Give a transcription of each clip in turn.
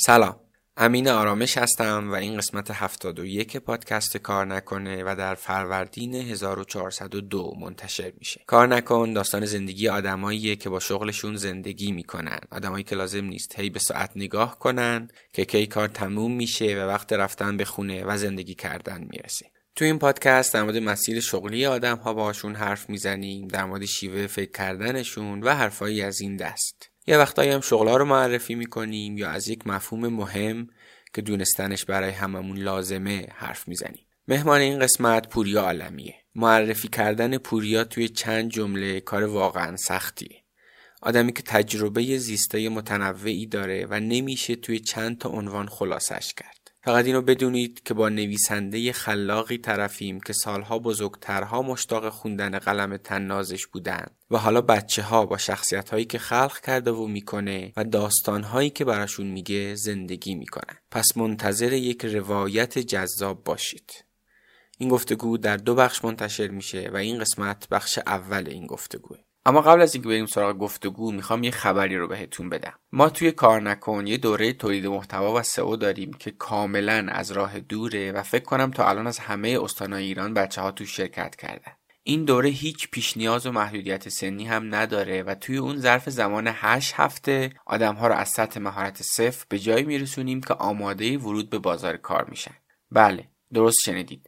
سلام. امین آرامش هستم و این قسمت 71 پادکست کار نکنه و در فروردین 1402 منتشر میشه. کار نکن داستان زندگی آدماییه که با شغلشون زندگی می‌کنن. آدمایی که لازم نیست هی به ساعت نگاه کنن که کی کار تموم میشه و وقت رفتن به خونه و زندگی کردن می‌رسه. تو این پادکست در مورد مسیر شغلی آدم ها باشون حرف می‌زنیم در مورد شیوه فکر کردنشون و حرفایی از این دست. یه وقتایی هم شغلها رو معرفی می‌کنیم یا از یک مفهوم مهم که دونستنش برای هممون لازمه حرف می‌زنیم. مهمان این قسمت پوریا عالمیه. معرفی کردن پوریا توی چند جمله کار واقعا سختیه. آدمی که تجربه زیسته متنوعی داره و نمیشه توی چند تا عنوان خلاصش کرد. فقط اینو بدونید که با نویسنده خلاقی طرفیم که سالها بزرگترها مشتاق خوندن قلم تنازش بودن و حالا بچه ها با شخصیت هایی که خلق کرده و می‌کنه و داستان هایی که براشون میگه زندگی می‌کنن. پس منتظر یک روایت جذاب باشید. این گفتگو در دو بخش منتشر میشه و این قسمت بخش اول این گفتگوه. اما قبل از اینکه بریم سراغ گفتگو می‌خوام یه خبری رو بهتون بدم. ما توی کار نکن یه دوره تولید محتوا و سئو داریم که کاملا از راه دوره و فکر کنم تا الان از همه استانهای ایران بچه ها تو شرکت کردن. این دوره هیچ پیش نیاز و محدودیت سنی هم نداره و توی اون ظرف زمان 8 هفته آدم ها رو از سطح مهارت صفر به جایی میرسونیم که آماده ورود به بازار کار میشن. بله درست شنیدید.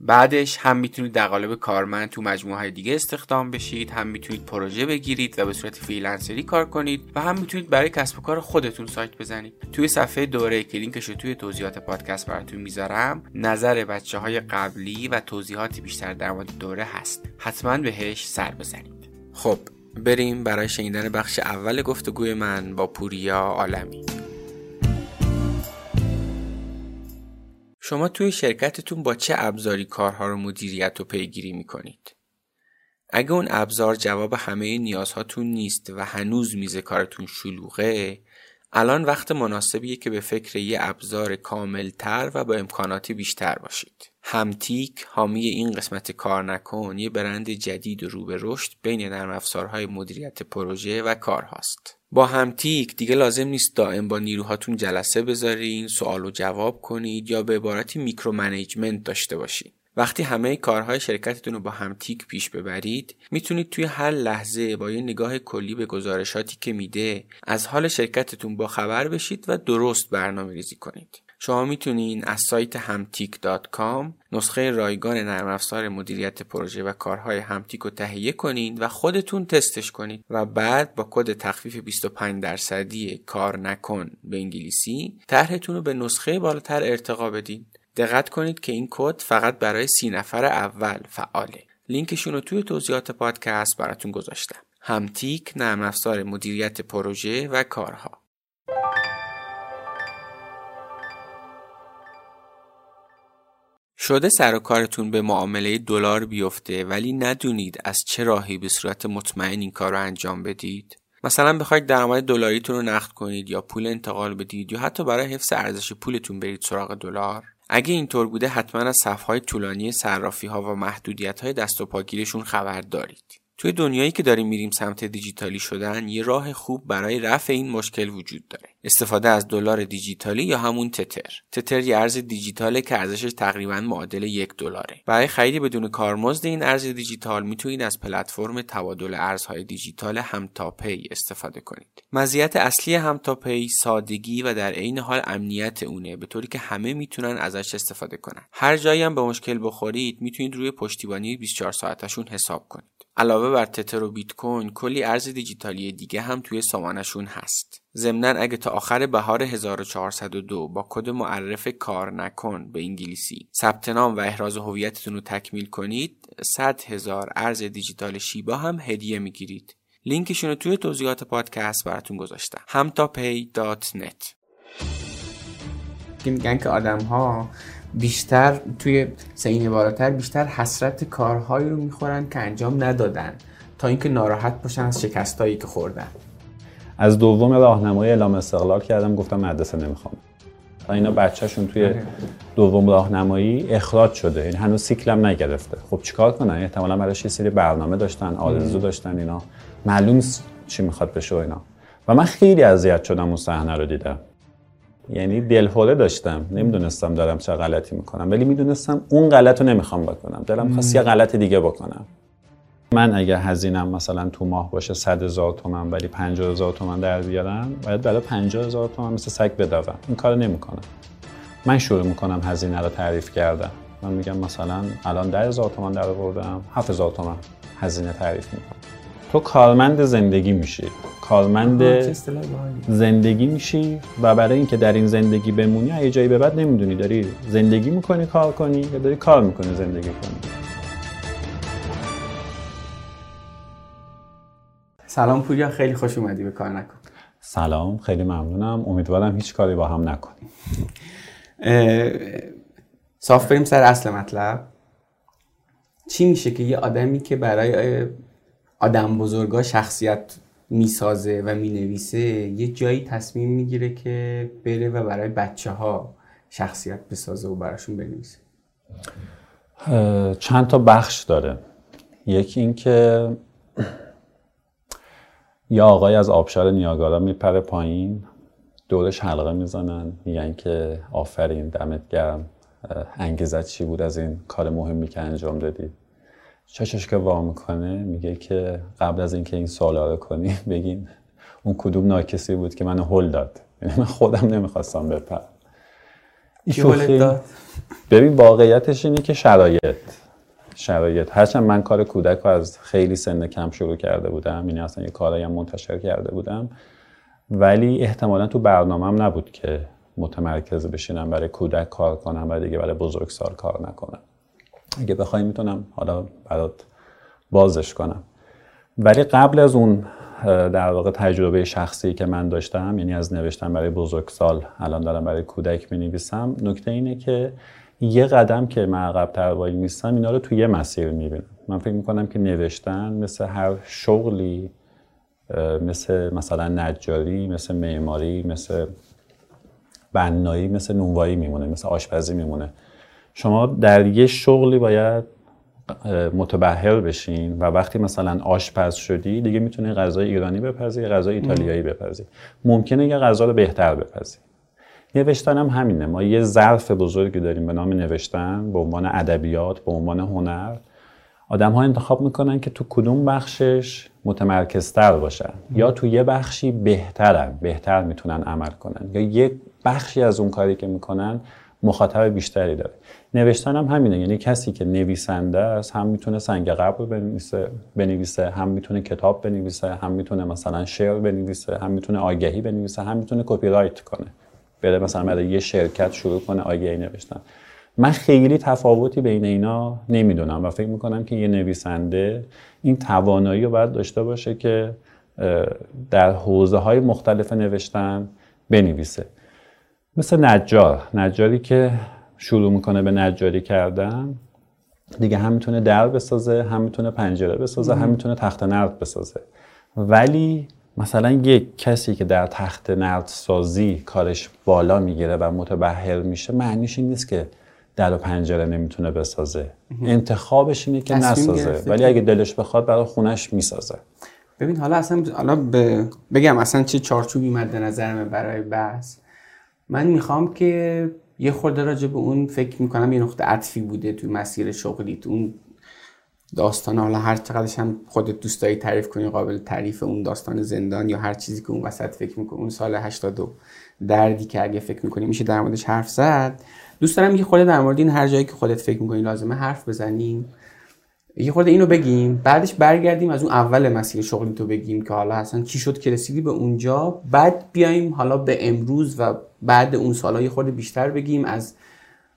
بعدش هم می‌تونید در قالب کارمند تو مجموعه های دیگه استخدام بشید هم می‌تونید پروژه بگیرید و به صورت freelancer ی کار کنید و هم می‌تونید برای کسب و کار خودتون سایت بزنید. توی صفحه دوره که لینکش رو توی توضیحات پادکست براتون می‌ذارم نظر بچه های قبلی و توضیحاتی بیشتر در مورد دوره هست. حتما بهش سر بزنید. خب بریم برای شنیدن بخش اول گفتگوی من با پوریا عالمی. شما توی شرکتتون با چه ابزاری کارها رو مدیریت و پیگیری می‌کنید؟ اگه اون ابزار جواب همه نیازهاتون نیست و هنوز میز کارتون شلوغه الان وقت مناسبیه که به فکر یه ابزار کاملتر و با امکاناتی بیشتر باشید. همتیک حامی این قسمت کار نکن یه برند جدید و رو به رشد بین نرم افزارهای مدیریت پروژه و کارهاست. با همتیک دیگه لازم نیست دائم با نیروهاتون جلسه بذارین، سوال و جواب کنید یا به عبارتی micro management داشته باشید. وقتی همه کارهای شرکتتون رو با همتیک پیش ببرید می‌تونید توی هر لحظه با یه نگاه کلی به گزارشاتی که میده از حال شرکتتون با خبر بشید و درست برنامه ریزی کنید شما می‌تونین از سایت همتیک.com نسخه رایگان نرم افزار مدیریت پروژه و کارهای همتیک رو تهیه کنید و خودتون تستش کنید و بعد با کد تخفیف 25 درصدی کار نکن به انگلیسی طرحتون رو به نسخه بالاتر ارتقا بدین. دقت کنید که این کد فقط برای سی نفر اول فعاله. لینکشون رو توی توضیحات پادکست براتون گذاشتم. همتیک نرم افزار مدیریت پروژه و کارها. شده سر و کارتون به معامله دلار بیفته ولی ندونید از چه راهی به صورت مطمئن این کار رو انجام بدید؟ مثلا بخواید درآمد دلاریتون رو نقد کنید یا پول انتقال بدید یا حتی برای حفظ ارزش پولتون برید سراغ دلار. اگه اینطور بوده حتما از صفهای طولانی صرافی ها و محدودیت های دست و پاگیرشون خبر دارید. توی دنیایی که داریم میریم سمت دیجیتالی شدن یه راه خوب برای رفع این مشکل وجود داره. استفاده از دلار دیجیتالی یا همون تتر. تتر یه ارز دیجیتاله که ارزشش تقریبا معادل یک دلاره. برای خرید بدون کارمزد این ارز دیجیتال می‌تونید از پلتفرم تبادل ارزهای دیجیتال همتاپی استفاده کنید. مزیت اصلی همتاپی سادگی و در عین حال امنیت اونه به طوری که همه می‌تونن ازش استفاده کنن. هر جایی هم به مشکل بخورید می‌تونید روی پشتیبانی 24 ساعتشون حساب کنید. علاوه بر تتر و بیت کوین کلی ارز دیجیتالی دیگه هم توی سامانشون هست. ضمنا اگه تا آخر بهار 1402 با کد معرف کار نکن به انگلیسی. ثبت نام و احراز هویتتون رو تکمیل کنید. 100 هزار ارز دیجیتال شیبا هم هدیه می‌گیرید. لینکشون رو توی توضیحات پادکست براتون گذاشتم. همتاپی.net میگن که آدم ها بیشتر توی سین بالاتر بیشتر حسرت کارهایی رو می‌خورن که انجام ندادن تا اینکه ناراحت باشن از شکستایی که خوردن. از دوم راهنمای اعلام استقلال کردم گفتم مدرسه نمی‌خوام. اینا بچهشون توی آره. دوم راهنمایی اخراج شده. یعنی هنوز سیکلم نگرفته. خب چیکار کنن؟ احتمالا براش یه سری برنامه داشتن آرزو داشتن اینا. معلوم چی می‌خواد بشه اینا. و من خیلی اذیت شدم اون صحنه رو دیدم. یعنی دلهوره داشتم. نمی‌دونستم دارم چه غلطی می‌کنم. ولی می‌دونستم اون غلط رو نمی‌خوام بکنم. دلم خواست یه غلط دیگه بکنم. من اگر هزینم مثلا تو ماه باشه 100 هزار تومن ولی 50 هزار تومن در بیارم باید برای 50 هزار تومن مثل سگ بدوم. این کار نمی‌کنم. من شروع می‌کنم هزینه رو تعریف کردم من میگم مثلا الان 10 هزار تومن در آوردم 7 هزار تومن هزینه تعریف می‌کنم. تو کارمند زندگی میشی. کارمند زندگی میشی و برای اینکه در این زندگی بمونی یه جایی به بعد نمی‌دونی. داری زندگی می‌کنی کار کنی یا داری کار می‌کنی زندگی کنی. سلام پوریا خیلی خوش اومدی به کار نکن. سلام خیلی ممنونم. امیدوارم هیچ کاری با هم نکنیم صاف بریم سر اصل مطلب. چی میشه که یه آدمی که برای آدم بزرگا شخصیت می‌سازه و می‌نویسه یه جایی تصمیم می‌گیره که بره و برای بچه ها شخصیت بسازه و براشون بنویسه؟ چند تا بخش داره. یکی اینکه یا آقای از آبشار نیاگارا میپره پایین. دورش حلقه می‌زنن. میگن که آفرین دمت گرم. انگیزت چی بود از این کار مهمی که انجام دادی؟ چشش که وا می‌کنه میگه که قبل از اینکه این سوالا رو کنی بگین اون کدوم ناکسی بود که منو هل داد. یعنی من خودم نمی‌خواستم بپرم. این ببین واقعیتش اینه که شرایط. شرایط. هرچند من کار کودک رو از خیلی سن کم شروع کرده بودم یعنی اصلا یه کارایی منتشر کرده بودم ولی احتمالا تو برنامهم نبود که متمرکز بشینم برای کودک کار کنم و دیگه برای بزرگسال کار نکنم. اگه بخوای می‌تونم حالا برات بازش کنم. ولی قبل از اون در واقع تجربه شخصی که من داشتم یعنی از نوشتن برای بزرگسال الان دارم برای کودک می نویسم نکته اینه که یه قدم که من عقب تر وای میستم اینا رو توی یه مسیر می‌بینم. من فکر می‌کنم که نوشتن مثل هر شغلی مثل مثلا نجاری مثل معماری مثل بنایی مثل نونوایی میمونه مثل آشپزی میمونه. شما در یه شغلی باید متبهر بشین و وقتی مثلا آشپز شدی دیگه می‌تونی غذای ایرانی بپزی غذای ایتالیایی بپزی. ممکنه یه غذا رو بهتر بپزی. نوشتن هم همینه. ما یه ظرف بزرگی داریم به نام نوشتن به عنوان ادبیات به عنوان هنر. آدم ها انتخاب می‌کنن که تو کدوم بخشش متمرکزتر باشن. یا تو یه بخشی بهترن بهتر می‌تونن عمل کنن. یا یه بخشی از اون کاری که می‌کنن مخاطب بیشتری داره. نوشتن هم همینه. یعنی کسی که نویسنده است هم می‌تونه سنگ قبر بنویسه بنویسه هم می‌تونه کتاب بنویسه هم می‌تونه مثلا شعر بنویسه هم می‌تونه آگهی بنویسه هم می‌تونه کپی رایت کنه. بره مثلا برای یه شرکت شروع کنه آگهی نوشتن. من خیلی تفاوتی بین اینا نمی‌دونم و فکر می‌کنم که یه نویسنده این توانایی رو باید داشته باشه که در حوزه های مختلف نوشتن بنویسه. مثل نجار. نجاری که شروع می‌کنه به نجاری کردن دیگه هم می‌تونه در بسازه هم می‌تونه پنجره بسازه هم می‌تونه تخت نرد بسازه. ولی مثلا یک کسی که در تخت نرد سازی کارش بالا می‌گیره و متبهر میشه معنیش این نیست که در و پنجره نمی‌تونه بسازه. انتخابش اینه که نسازه. ولی اگه دلش بخواد برای خونش می‌سازه. ببین حالا اصلا حالا بگم اصلا چه چارچوبی مد نظرمه برای بحث. من می‌خوام که یه خورده راجع به اون فکر می‌کنم یه نقطه عطفی بوده توی مسیر شغلی اون داستان حالا هر چقدرش هم خودت دوست تعریف کنی قابل تعریف اون داستان زندان یا هر چیزی که اون وسط فکر می‌کنی اون سال 82 دردی که اگه فکر می‌کنی میشه در موردش حرف زد. دوست دارم یه خورده در مورد این هر جایی که خودت فکر می‌کنی لازمه حرف بزنیم. یه خورده اینو بگیم. بعدش برگردیم از اون اول مسیر شغلی تو بگیم که حالا اصلا چی شد که رسیدی به اونجا. بعد بیایم حالا به امروز و بعد اون سالها یه خورده بیشتر بگیم. از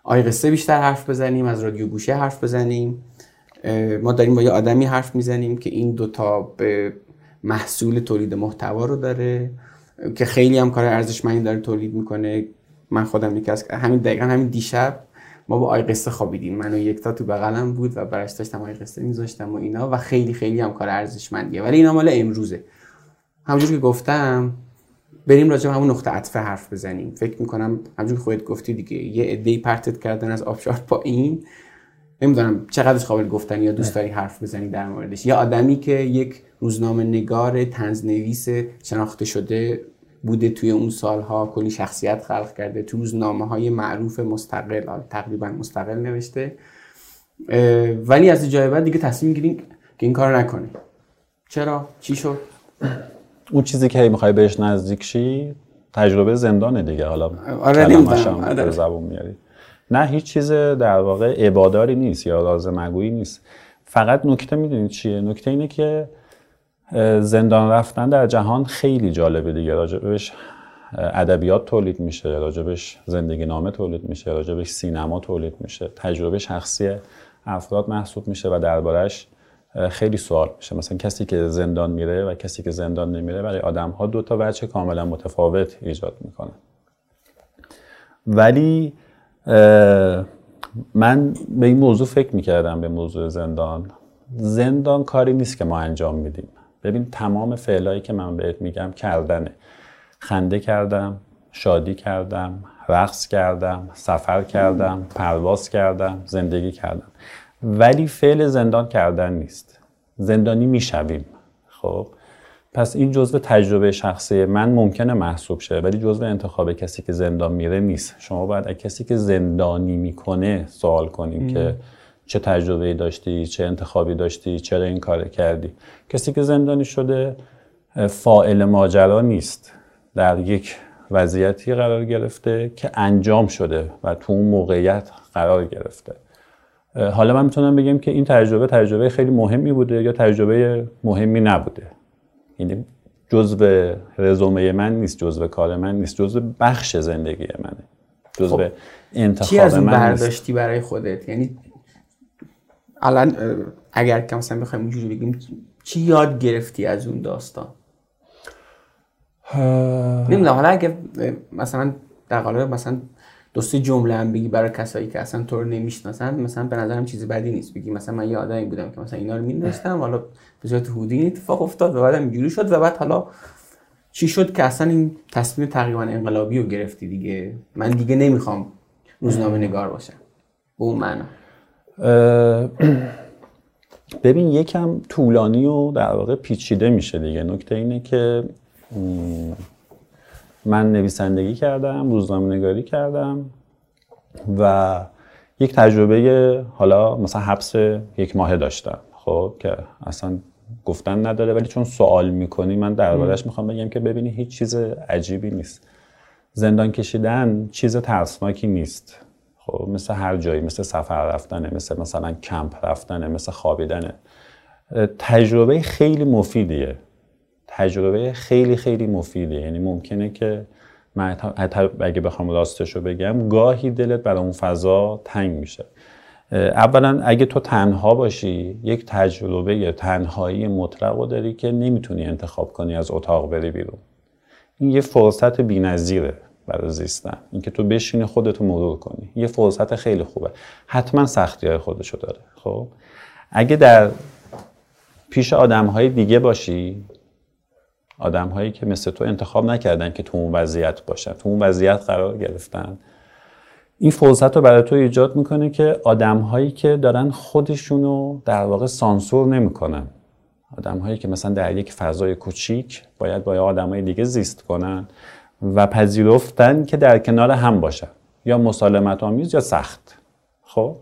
آی قصه بیشتر حرف بزنیم از رادیو گوشه حرف بزنیم. ما داریم با یه آدمی حرف می‌زنیم که این دوتا به محصول تولید محتوا رو داره که خیلی هم کار ارزشمندی داره تولید می‌کنه. من خودم یکی از همین دقیقا همین دیشب ما با آی قصه خوابیدیم. من و یکتا تو بغلم بود و براش داشتم آی قصه میذاشتم و اینا و خیلی خیلی هم کار ارزشمندیه. ولی اینا مال امروزه. همونجور که گفتم بریم راجع همون نقطه عطفه حرف بزنیم. فکر می‌کنم همونجور که خودت گفتی دیگه یه عده‌ای پرتت کردن از آبشار پایین. نمی‌دونم چقدرش قابل گفتن یا دوست داری حرف بزنی در موردش. یا آدمی که یک روزنامه نگار تنزنویس شناخته شده بوده توی اون سالها کلی شخصیت خلق کرده تو روزنامه های معروف مستقل تقریبا مستقل نوشته ولی از جای بعد دیگه تصمیم گیریم که این کار نکنه. چرا؟ چی شد؟ اون چیزی که می‌خوای بهش نزدیک شی تجربه زندانه دیگه. حالا آره زبون میاری نه هیچ چیز در واقع عباداری نیست یا لازمگویی نیست. فقط نکته می‌دونید چیه؟ نکته اینه که زندان رفتن در جهان خیلی جالبه دیگه. راجبش ادبیات تولید میشه راجبش زندگی نامه تولید میشه راجبش سینما تولید میشه تجربه شخصی افراد محسوب میشه و دربارش خیلی سوال میشه. مثلا کسی که زندان میره و کسی که زندان نمیره برای آدم ها دو تا وجه کاملا متفاوت ایجاد می‌کنه. ولی من به این موضوع فکر می‌کردم به موضوع زندان. زندان کاری نیست که ما انجام میدیم. ببین تمام فعلایی که من بهت میگم کردنه. خنده کردم شادی کردم رقص کردم سفر کردم پرواز کردم زندگی کردم. ولی فعل زندان کردن نیست. زندانی می‌شویم. خب؟ پس این جزء تجربه شخصی من ممکنه محسوب شه ولی جزء انتخاب کسی که زندان میره نیست. شما باید از کسی که زندانی می‌کنه سوال کنیم که چه تجربه داشتی چه انتخابی داشتی چرا این کار کردی. کسی که زندانی شده فائل ماجرا نیست. در یک وضعیتی قرار گرفته که انجام شده و تو اون موقعیت قرار گرفته. حالا من می‌تونم بگم که این تجربه تجربه خیلی مهمی بوده یا تجربه مهمی نبوده. یعنی جزء رزومه من نیست جزء کار من نیست جزء بخش زندگی منه. جزء خب. انتخاب چی از اون برداشتی برای خودت؟ یعنی الان اگر که مثلا بخوایم اینجوری بگیم چی یاد گرفتی از اون داستان؟ نمی‌دونم حالا اگه مثلا در قالب مثلا دوستی جمله هم بگی برای کسایی که اصلا طور نمی‌شناسن مثلا به نظرم چیزی بدی نیست. بگی مثلا من یه آدمی بودم که مثلا اینا رو می‌دونستم حالا به صورت هودی اتفاق افتاد و بعدم اینجوری شد و بعد حالا چی شد که اصلا این تصمیم تقریبا انقلابی رو گرفتی دیگه؟ من دیگه نمی‌خوام روزنامه نگار باشم. به اون معنا. ببین یکم طولانی و در واقع پیچیده میشه دیگه. نکته اینه که من نویسندگی کردم روزنامه نگاری کردم و یک تجربه حالا مثلا حبس یک ماه داشتم. خب که اصلا گفتن نداره ولی چون سوال می‌کنی من دربارش می‌خوام بگم که ببینی هیچ چیز عجیبی نیست. زندان کشیدن چیز ترسناکی نیست. خب مثل هر جایی مثل سفر رفتنه مثل مثلا کمپ رفتنه مثل خوابیدنه. تجربه خیلی مفیدیه. تجربه خیلی خیلی مفیده. یعنی ممکنه که من اگه بخوام راستش رو بگم گاهی دلت برای اون فضا تنگ میشه. اولا اگه تو تنها باشی یک تجربه تنهایی مطلق رو داری که نمی‌تونی انتخاب کنی از اتاق بری بیرون. این یه فرصت بی‌نظیره برای زیستن. اینکه تو بشینی خودتو مرور کنی. یه فرصت خیلی خوبه. حتما سختی های خودشو داره. خب؟ اگه در پیش آدم های دیگه باشی آدم هایی که مثل تو انتخاب نکردن که تو اون وضعیت باشن تو اون وضعیت قرار گرفتن. این فرصت رو برای تو ایجاد می‌کنه که آدم هایی که دارن خودشونو در واقع سانسور نمی‌کنن. آدم هایی که مثلا در یک فضای کوچیک باید با آدم های دیگه زیست کنن و پذیرفتن که در کنار هم باشن یا مسالمت آمیز یا سخت. خب؟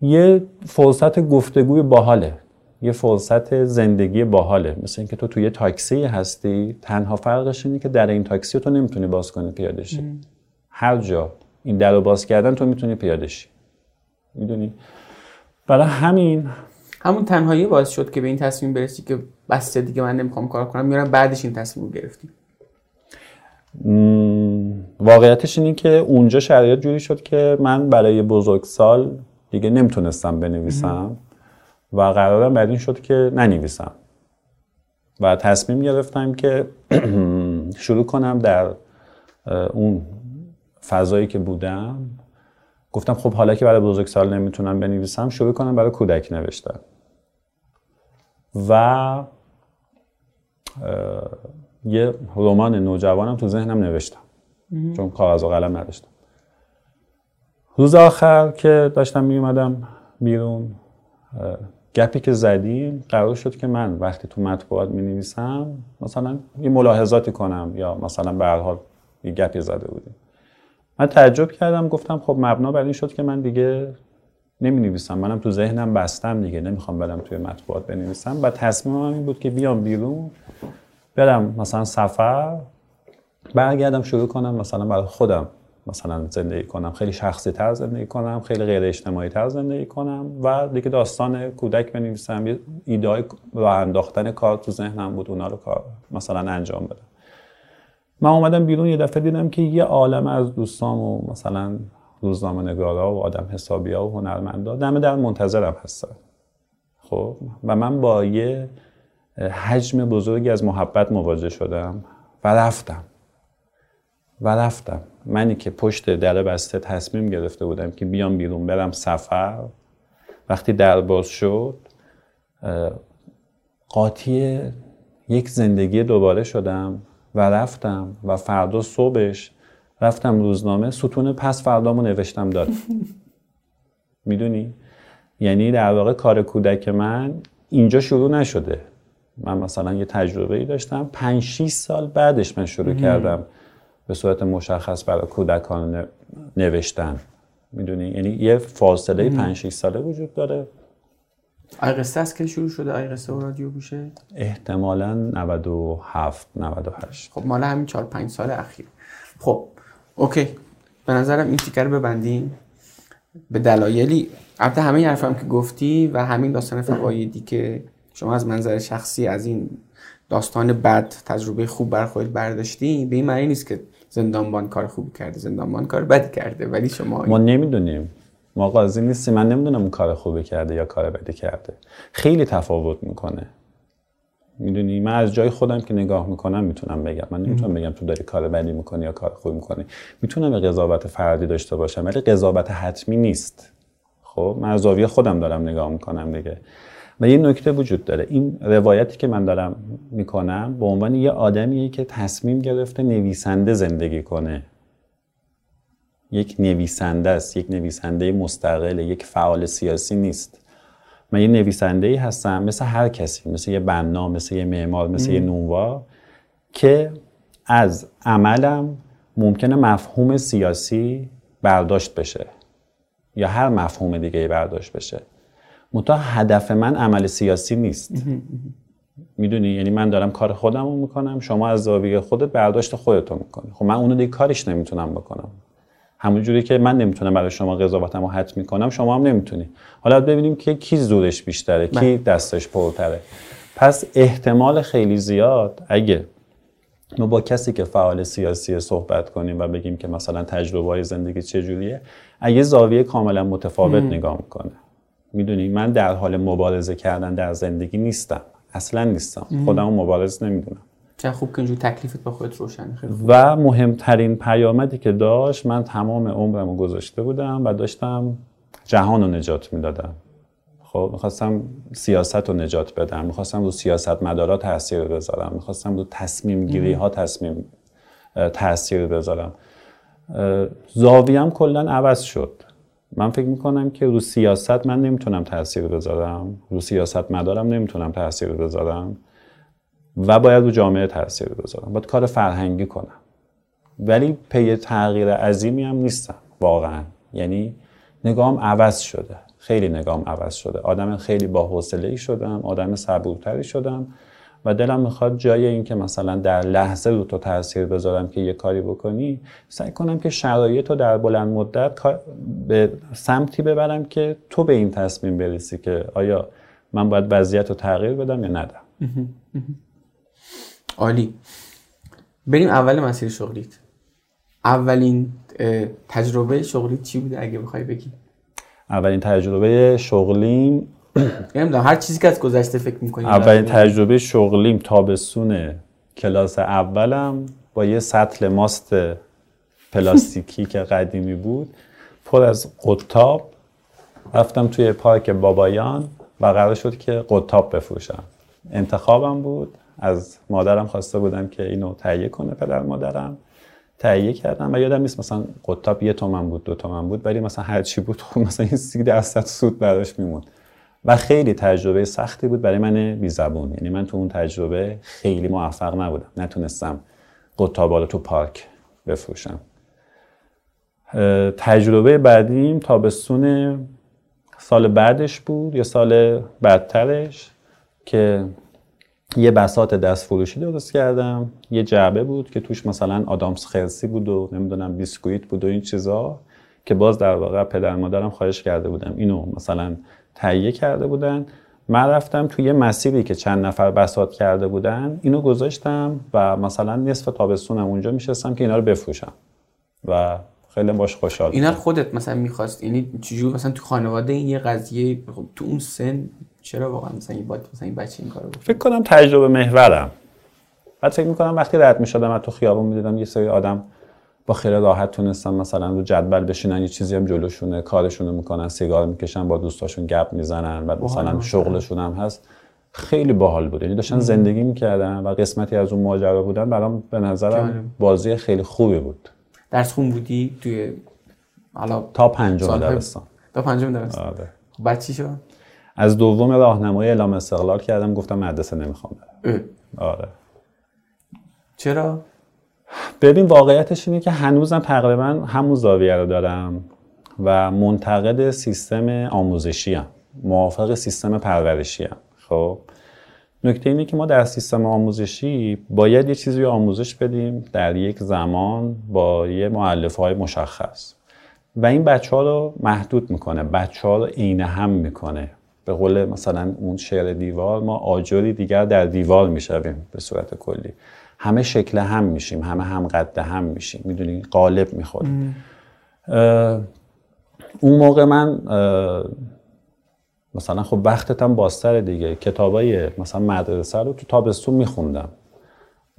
یه فرصت گفتگوی باحاله. یه فرصت زندگی باحاله. مثل اینکه تو توی تاکسی هستی تنها فرقش اینه که در این تاکسی تو نمی‌تونی باز کنی پیاده شی. هر جا این در رو باز کردن تو می‌تونی پیاده شی. می‌دونی؟ برای همین همون تنهایی باعث شد که به این تصمیم برسی که بس دیگه من نمی‌خوام کار کنم میرم بعدش این تصمیم گرفتی. واقعیتش اینه که اونجا شرایط جوری شد که من برای بزرگسال دیگه نمی‌تونستم بنویسم. و قرارم بعد این شد که ننویسم. و تصمیم گرفتم که شروع کنم در اون فضایی که بودم. گفتم خب حالا که برای بزرگسال نمی‌تونم بنویسم شروع کنم برای کودک نوشتن. و یه رمان نوجوانم تو ذهنم نوشتم. چون کاغذ و قلم نداشتم. روز آخر که داشتم می اومدم بیرون گپی که زدیم قرار شد که من وقتی تو مطبوعات می نویسم مثلا یه ملاحظاتی کنم یا مثلا به هر حال یه گپی زده بودیم من تعجب کردم گفتم خب مبنا بر این شد که من دیگه نمی نویسم منم تو ذهنم بستم دیگه نمی‌خوام برم توی مطبوعات بنویسم. و تصمیمم این بود که بیام بیرون برم مثلا سفر برگردم شروع کنم مثلا برای خودم. مثلا زندگی کنم. خیلی شخصی تر زندگی کنم خیلی غیر اجتماعی تر زندگی کنم و دیگه داستان کودک بنویسم. یه ایده راه انداختن کار تو ذهنم بود اونا رو کار مثلا انجام بدم. من اومدم بیرون یه دفعه دیدم که یه عالم از دوستام و مثلا روزنامه نگارا و آدم حسابی ها و هنرمندا دم در منتظرم هستن. خب؟ و من با یه حجم بزرگی از محبت مواجه شدم و رفتم. و رفتم. منی که پشت در بسته تصمیم گرفته بودم که بیام بیرون برم سفر. وقتی در باز شد قاطی یک زندگی دوباره شدم و رفتم و فردا صبحش رفتم روزنامه. ستون پس فردامو نوشتم داد. می‌دونی؟ یعنی در واقع کار کودک من اینجا شروع نشده. من مثلا یه تجربه ای داشتم. 5 6 سال بعدش من شروع کردم به صورت مشخص برای کودکان نوشتن. می‌دونی؟ یعنی یه فاصله 5 6 ساله وجود داره. قصه از که شروع شده؟ قصه و رادیو گوشه؟ احتمالا 97 98 خب مال همین 4 5 سال اخیر. خب اوکی. به نظرم این تیکر رو ببندیم. به دلایلی. البته همه حرفم که گفتی و همین داستان فوایدی که شما از منظر شخصی از این داستان بد تجربه خوب بر خودت برداشتی به این معنی نیست که زندانبان کار خوبی کرده زندانبان کار بدی کرده ولی شما ما نمی‌دونیم. ما قاضی نیستیم. من نمی‌دونم اون کار خوبی کرده یا کار بدی کرده. خیلی تفاوت می‌کنه. می‌دونی؟ من از جای خودم که نگاه می‌کنم می‌تونم بگم. من نمی‌تونم بگم تو داری کار بدی می‌کنی یا کار خوبی می‌کنی. می‌تونم قضاوت فردی داشته باشم ولی قضاوت حتمی نیست. خب؟ من از زاویه خودم دارم نگاه می‌کنم دیگه. و یه نکته وجود داره. این روایتی که من دارم می‌کنم به عنوان یه آدمیه که تصمیم گرفته نویسنده زندگی کنه. یک نویسنده است یک نویسنده مستقل یک فعال سیاسی نیست. من یه نویسنده ای هستم مثل هر کسی مثل یه بنا مثل یه معمار مثل یه نونوا که از عملم ممکنه مفهوم سیاسی برداشت بشه یا هر مفهوم دیگه برداشت بشه. منتها هدف من عمل سیاسی نیست. می‌دونی؟ یعنی من دارم کار خودم رو می‌کنم شما از زاویه خودت برداشت خودتو می‌کنی. خب من اونو دیگه کارش نمی‌تونم بکنم. همون جوری که من نمی‌تونم برای شما قضاوتم رو حت می‌کنم شما هم نمی‌تونی. حالا ببینیم که کی زورش بیشتره کی بله. دستش پرتره. پس احتمال خیلی زیاد اگه ما با کسی که فعال سیاسی صحبت کنیم و بگیم که مثلا تجربه های زندگی چجوریه اگه زاویه کاملا متفاوت نگاه می‌کنه. می‌دونی من در حال مبارزه کردن در زندگی نیستم. اصلا نیستم. خودم مبارز نمی‌دونم. چه خوب که اینجور تکلیفت با خودت روشن و مهمترین پیامدی که داشت من تمام عمرم رو گذاشته بودم و داشتم جهان رو نجات می‌دادم. خب می‌خواستم سیاست رو نجات بدم. می‌خواستم رو سیاست مدارا تاثیر بذارم. می‌خواستم رو تصمیم گیری ها تصمیم تاثیر بذارم. زاویم کلا عوض شد. من فکر می‌کنم که رو سیاست من نمی‌تونم تاثیر بذارم. رو سیاست مدارم نمی‌تونم تاثیر بذارم. و باید رو جامعه تاثیر بذارم. باید کار فرهنگی کنم. ولی پی تغییر عظیمی هم نیستم واقعا. یعنی نگام عوض شده. خیلی نگام عوض شده. آدم خیلی با حوصله ای شدم. آدم صبورتری شدم. و دلم می‌خواد جای این که مثلا در لحظه رو تو تاثیر بذارم که یه کاری بکنی سعی کنم که شرایط رو در بلند مدت به سمتی ببرم که تو به این تصمیم برسی که آیا من باید وضعیت رو تغییر بدم یا ندم. عالی. بریم اول مسیر شغلیت. اولین تجربه شغلیت چی بوده اگه بخوای بگی؟ اولین تجربه شغلیم نمی‌دونم هر چیزی که از گذشته فکر می‌کنی اولین تجربه شغلیم تابستون کلاس اولم با یه سطل ماست پلاستیکی که قدیمی بود پر از قطاب. رفتم توی پارک بابایان و قرار شد که قطاب بفروشم. انتخابم بود. از مادرم خواسته بودم که اینو تهیه کنه پدر مادرم. تهیه کردم و یادم نیست مثلا قطاب یه تومن بود دو تومن بود ولی مثلا هر چی بود خب مثلا این سی درصد سود براش میموند. و خیلی تجربه سختی بود برای من بی زبون یعنی من تو اون تجربه خیلی موفق نبودم. نتونستم قطابا رو تو پارک بفروشم. تجربه بعدیم تابستون سال بعدش بود یا سال بعدترش که یه بسات دست فروشی درست کردم. یه جعبه بود که توش مثلا آدامس خرسی بود و نمی‌دونم بیسکویت بود و این چیزا که باز در واقع پدر مادرم خواهش کرده بودم اینو مثلا تهیه کرده بودن. من رفتم توی یه مسیری که چند نفر بسات کرده بودن اینو گذاشتم و مثلا نصف تابستونم اونجا میشستم که اینا رو بفروشم. و خیلی باش خوشحال اینا خودت مثلا می‌خواست یعنی چجور مثلا تو خانواده این یه قضیه خب تو اون سن چرا واقعا مثلا این باید مثلا این بچه این کارو بکنه فکر کنم تجربه محورم. بعد فکر می‌کنم وقتی رد می‌شدم از تو خیابون می‌دیدم یه سری آدم با خیلی راحت تونستن مثلا رو جدول بشینن یه چیزی هم جلوشونه کارشونو می‌کنن سیگار می‌کشن با دوستاشون گپ می‌زنن بعد مثلا شغلشون هم هست. خیلی باحال بود. یعنی داشتن زندگی می‌کردن و قسمتی از اون ماجرا بودن. برام به نظرم بازی خیلی خوبی بود. درس خون بودی توی حالا تا پنجم دبستان. تا پنجم دبستان. آره. بعد چی شد؟ از دوم راهنمای اعلام استقلال کردم گفتم مدرسه نمی‌خوام برم. آره. چرا؟ ببین واقعیتش اینه که هنوزم تقریبا همون زاویه رو دارم و منتقد سیستم آموزشی هم. موافق سیستم پرورشی هم. خب نکته اینه که ما در سیستم آموزشی باید یه چیزی آموزش بدیم در یک زمان با یه معلف های مشخص و این بچه ها رو محدود می‌کنه بچه ها رو عین هم می‌کنه به قول مثلا اون شعر دیوار ما آجری دیگر در دیوار می‌شویم به صورت کلی همه شکل هم میشیم همه هم قد هم میشیم. می‌دونی؟ قالب می‌خوره. اون موقع من مثلا خب وقتت هم بازتر دیگه. کتابای مثلا مدرسه رو تو تابستون میخوندم.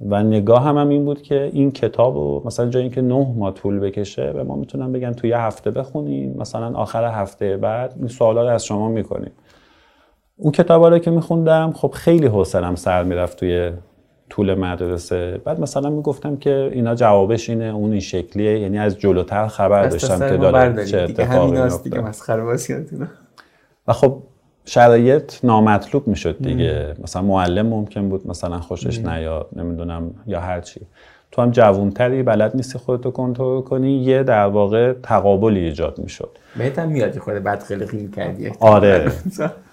و نگاه هم, هم این بود که این کتاب رو مثلا جایی که نه ماه طول بکشه به ما می‌تونم بگن تو یه هفته بخونیم. مثلا آخر هفته بعد این سوالا رو از شما می‌کنیم. اون کتاب رو که میخوندم خب خیلی حوصلم سر می‌رفت توی طول مدرسه. بعد مثلا می‌گفتم که اینا جوابش اینه اون این شکلیه. یعنی از جلوتر خبر داشتم که داره چه اتفاقی میفته و خب شرایط نامطلوب می‌شد دیگه. مثلا معلم ممکن بود مثلا خوشش نیاد نمی‌دونم یا هر چی. تو هم جوونتری بلد نیستی خودتو کنترل کنی یه در واقع تقابلی ایجاد می‌شد. بهتم میاد خود بد خلقی می‌کردی. آره.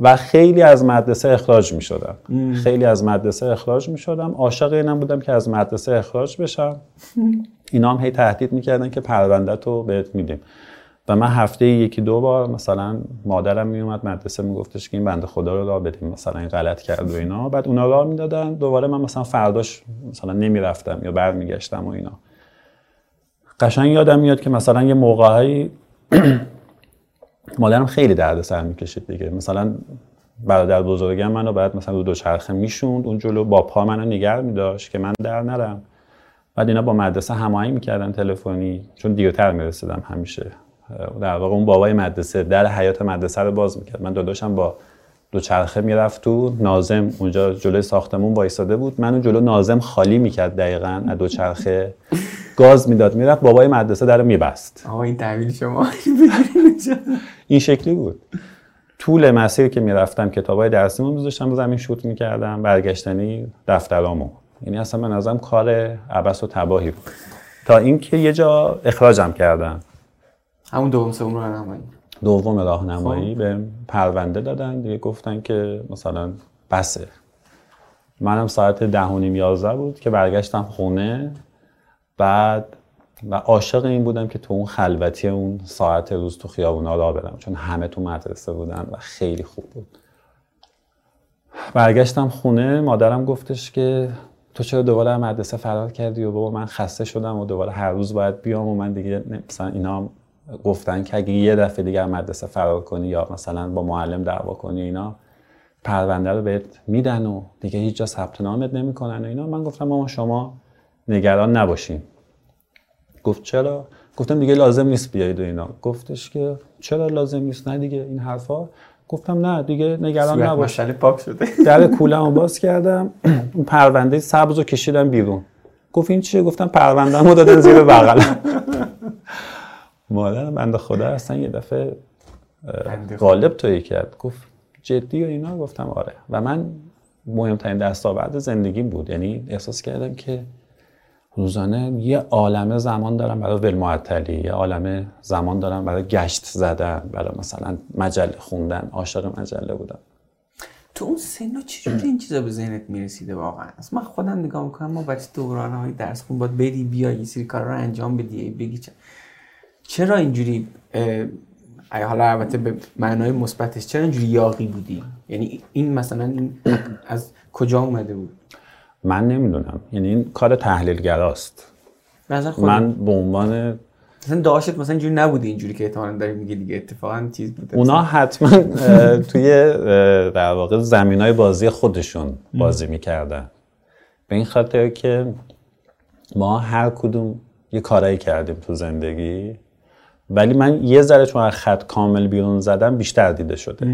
و خیلی از مدرسه اخراج می شدم خیلی از مدرسه اخراج می شدم عاشق اینم بودم که از مدرسه اخراج بشم. اینا هم هی تهدید می‌کردن که پرونده تو بهت میدیم. و من هفته یکی دو بار مثلا مادرم میومد مدرسه میگفتش که این بنده خدا رو راه بدیم مثلا این غلط کرد و اینا. بعد اونا راه می‌دادن. دوباره من مثلا فرداش مثلا نمی‌رفتم یا برمیگشتم و اینا. قشنگ یادم میاد که مثلا یه موقعی مادرم خیلی درد سر می‌کشید دیگه. مثلا برادر بزرگم منو بعد مثلا رو دوچرخه می‌شوند اون جلو با پا منو نگر میداشت که من در نرم. بعد اینا با مدرسه هماهنگ می‌کردن تلفنی چون دیرتر می‌رسیدم همیشه. در واقع اون بابای مدرسه در حیات مدرسه رو باز می‌کرد. من داداشم با دوچرخه می‌رفت تو نازم اونجا جلوی ساختمون وایساده بود. منو جلو نازم خالی می‌کرد دقیقا از دوچرخه. گاز می‌داد می‌رفت بابای مدرسه در میبست. آقا این تحویل شما این شکلی بود. طول مسیر که می‌رفتم کتابای درسیمو میذاشتم زمین شوت می‌کردم برگشتنی دفترامو. یعنی اصلا من ازم کار عبس و تباهی بود. تا اینکه یه جا اخراجم کردن همون دوم سوم راهنمایی. دوم راهنمایی به پرونده دادن. دیگه گفتن که مثلا بسه. منم ساعت ده و نیم یازده بود که برگشتم خونه. بعد و عاشق این بودم که تو اون خلوتی اون ساعت روز تو خیابونا را برم چون همه تو مدرسه بودن و خیلی خوب بود. برگشتم خونه مادرم گفتش که تو چرا دوباره مدرسه فرار کردی و بابا من خسته شدم و دوباره هر روز باید بیام و من دیگه مثلا اینا گفتن که اگه یه دفعه دیگه مدرسه فرار کنی یا مثلا با معلم دعوا کنی اینا پرونده رو بهت میدن و دیگه هیچ جا ثبت نامت نمی‌کنن و اینا. من گفتم ماما شما نگران نباشین. گفت چرا؟ گفتم دیگه لازم نیست بیایید و اینا. گفتش که چرا لازم نیست؟ نه دیگه این حرفا. گفتم نه دیگه نگران نباش. پاک شده. در کولمو باز کردم اون پرونده سبز رو کشیدم بیرون. گفت این چیه؟ گفتم پرونده رو دادن زیر بغلم. مادرم بنده خدا اصلا یه دفعه. غالب توی کرد. گفت جدی و اینا؟ گفتم آره. و من مهمترین دستاورد زندگیم بود. یعنی احساس کردم که روزانه یه عالمه زمان دارم برای ولمعطلی یه عالمه زمان دارم برای گشت زدن برای مثلا مجله خوندن عاشق مجله بودم. تو اون سنا چجوری این چیزا به ذهنت می‌رسیده واقعا؟ اصلا من خودم نگاه می‌کنم ما بچه دورانه های درس خون باید بری بیا یه سری کار رو انجام بدی بگی چه- چرا اینجوری ای حالا البته به معنای مثبتش چرا اینجوری یاقی بودی؟ یعنی این مثلا این از کجا اومده بود؟ من نمی‌دونم. یعنی این کار تحلیلگراست. من به عنوان مثلا داشت مثلا اینجوری نبوده اینجوری که احتمالاً داری میگی دیگه. اتفاقا چیز بوده. اونا حتما توی در واقع زمین های بازی خودشون بازی می‌کردن. به این خاطر که ما هر کدوم یه کارایی کردیم تو زندگی ولی من یه ذره چون از خط کامل بیرون زدم بیشتر دیده شده.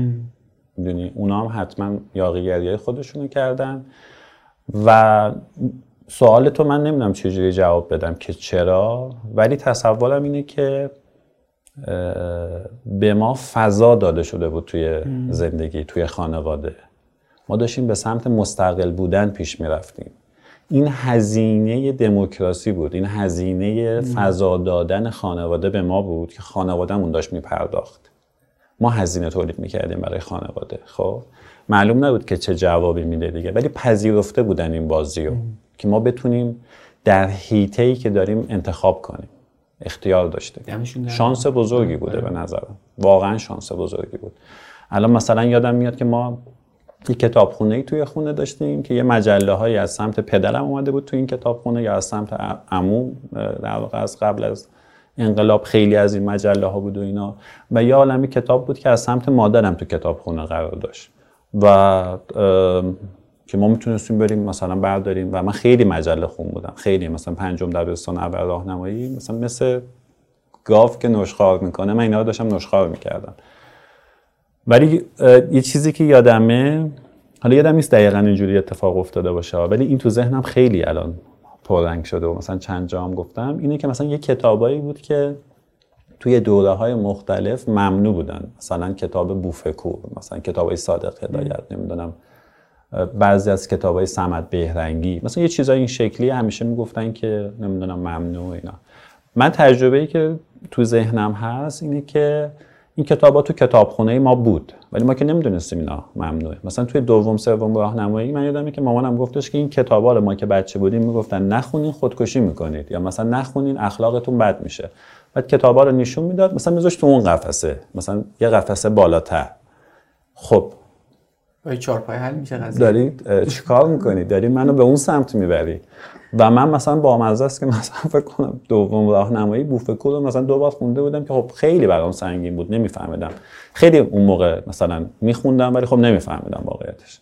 می‌دونی؟ اونا هم حتما یاقیگری خودشونو کردن. و سوال تو من نمی‌دونم چجوری جواب بدم که چرا ولی تصورم اینه که به ما فضا داده شده بود توی زندگی توی خانواده. ما داشتیم به سمت مستقل بودن پیش می‌رفتیم. این هزینه دموکراسی بود. این هزینه فضا دادن خانواده به ما بود که خانوادهمون داشت میپرداخت. ما هزینه تولید می‌کردیم برای خانواده خب؟ معلوم نبود که چه جوابی میده دیگه. ولی پذیرفته بودن این بازی رو که ما بتونیم در هیته ای که داریم انتخاب کنیم. اختیار گرم. شانس بزرگی بوده به نظرم. واقعا شانس بزرگی بود. الان مثلا یادم میاد که ما یه کتابخونه ای توی خونه داشتیم که یه مجله هایی از سمت پدرم اومده بود توی این کتابخونه یا از سمت ع- عموم اه، در واقع از قبل از انقلاب خیلی از این مجله ها بود و اینا. و یه عالمی کتاب بود که از سمت مادرم تو کتابخونه قرار داشت. و که ما می‌تونستیم بریم مثلا برداریم و من خیلی مجله خون بودم. خیلی مثلا پنجم دبستان اول راهنمایی مثلا مثل گاو که نشخوار می‌کنه من اینا داشتم نشخوار می‌کردم. ولی یه چیزی که یادمه حالا یادم نیست دقیقا اینجوری اتفاق افتاده باشه ولی این تو ذهنم خیلی الان پررنگ شده و مثلا چند جا هم گفتم اینه که مثلا یه کتابایی بود که توی دوره های مختلف ممنوع بودن. مثلا کتاب بوفکور مثلا کتاب های صادق هدایت نمی‌دونم بعضی از کتاب های سمت بهرنگی. مثلا یه چیزای این شکلی همیشه می‌گفتن که نمی‌دونم ممنوع اینا. من تجربه ای که تو ذهنم هست اینه که این کتاب تو کتابخونه ما بود ولی ما که نمی‌دونستیم اینا ممنوعه. مثلا توی دوم سوم راهنمایی من یادمه که مامانم گفتش که این کتابا رو ما که بچه بودیم می‌گفتن نخونین خودکشی می‌کنید. یا مثلا نخونین اخلاقتون بد میشه. بعد کتابا رو نشون می‌داد. مثلا میذاشت تو اون قفسه. مثلا یه قفسه بالاتر. خب. با یه چهارپای حل میشه قضیه. داری؟ چیکار می‌کنی؟ داری منو به اون سمت می‌بری. و من مثلا با مزه است که مثلا فکر کنم دوم راهنمایی بوفکو رو مثلا دو بار خونده بودم که خب خیلی برام سنگین بود. نمیفهمیدم. خیلی اون موقع مثلا میخوندم ولی خب نمیفهمیدم واقعیتش.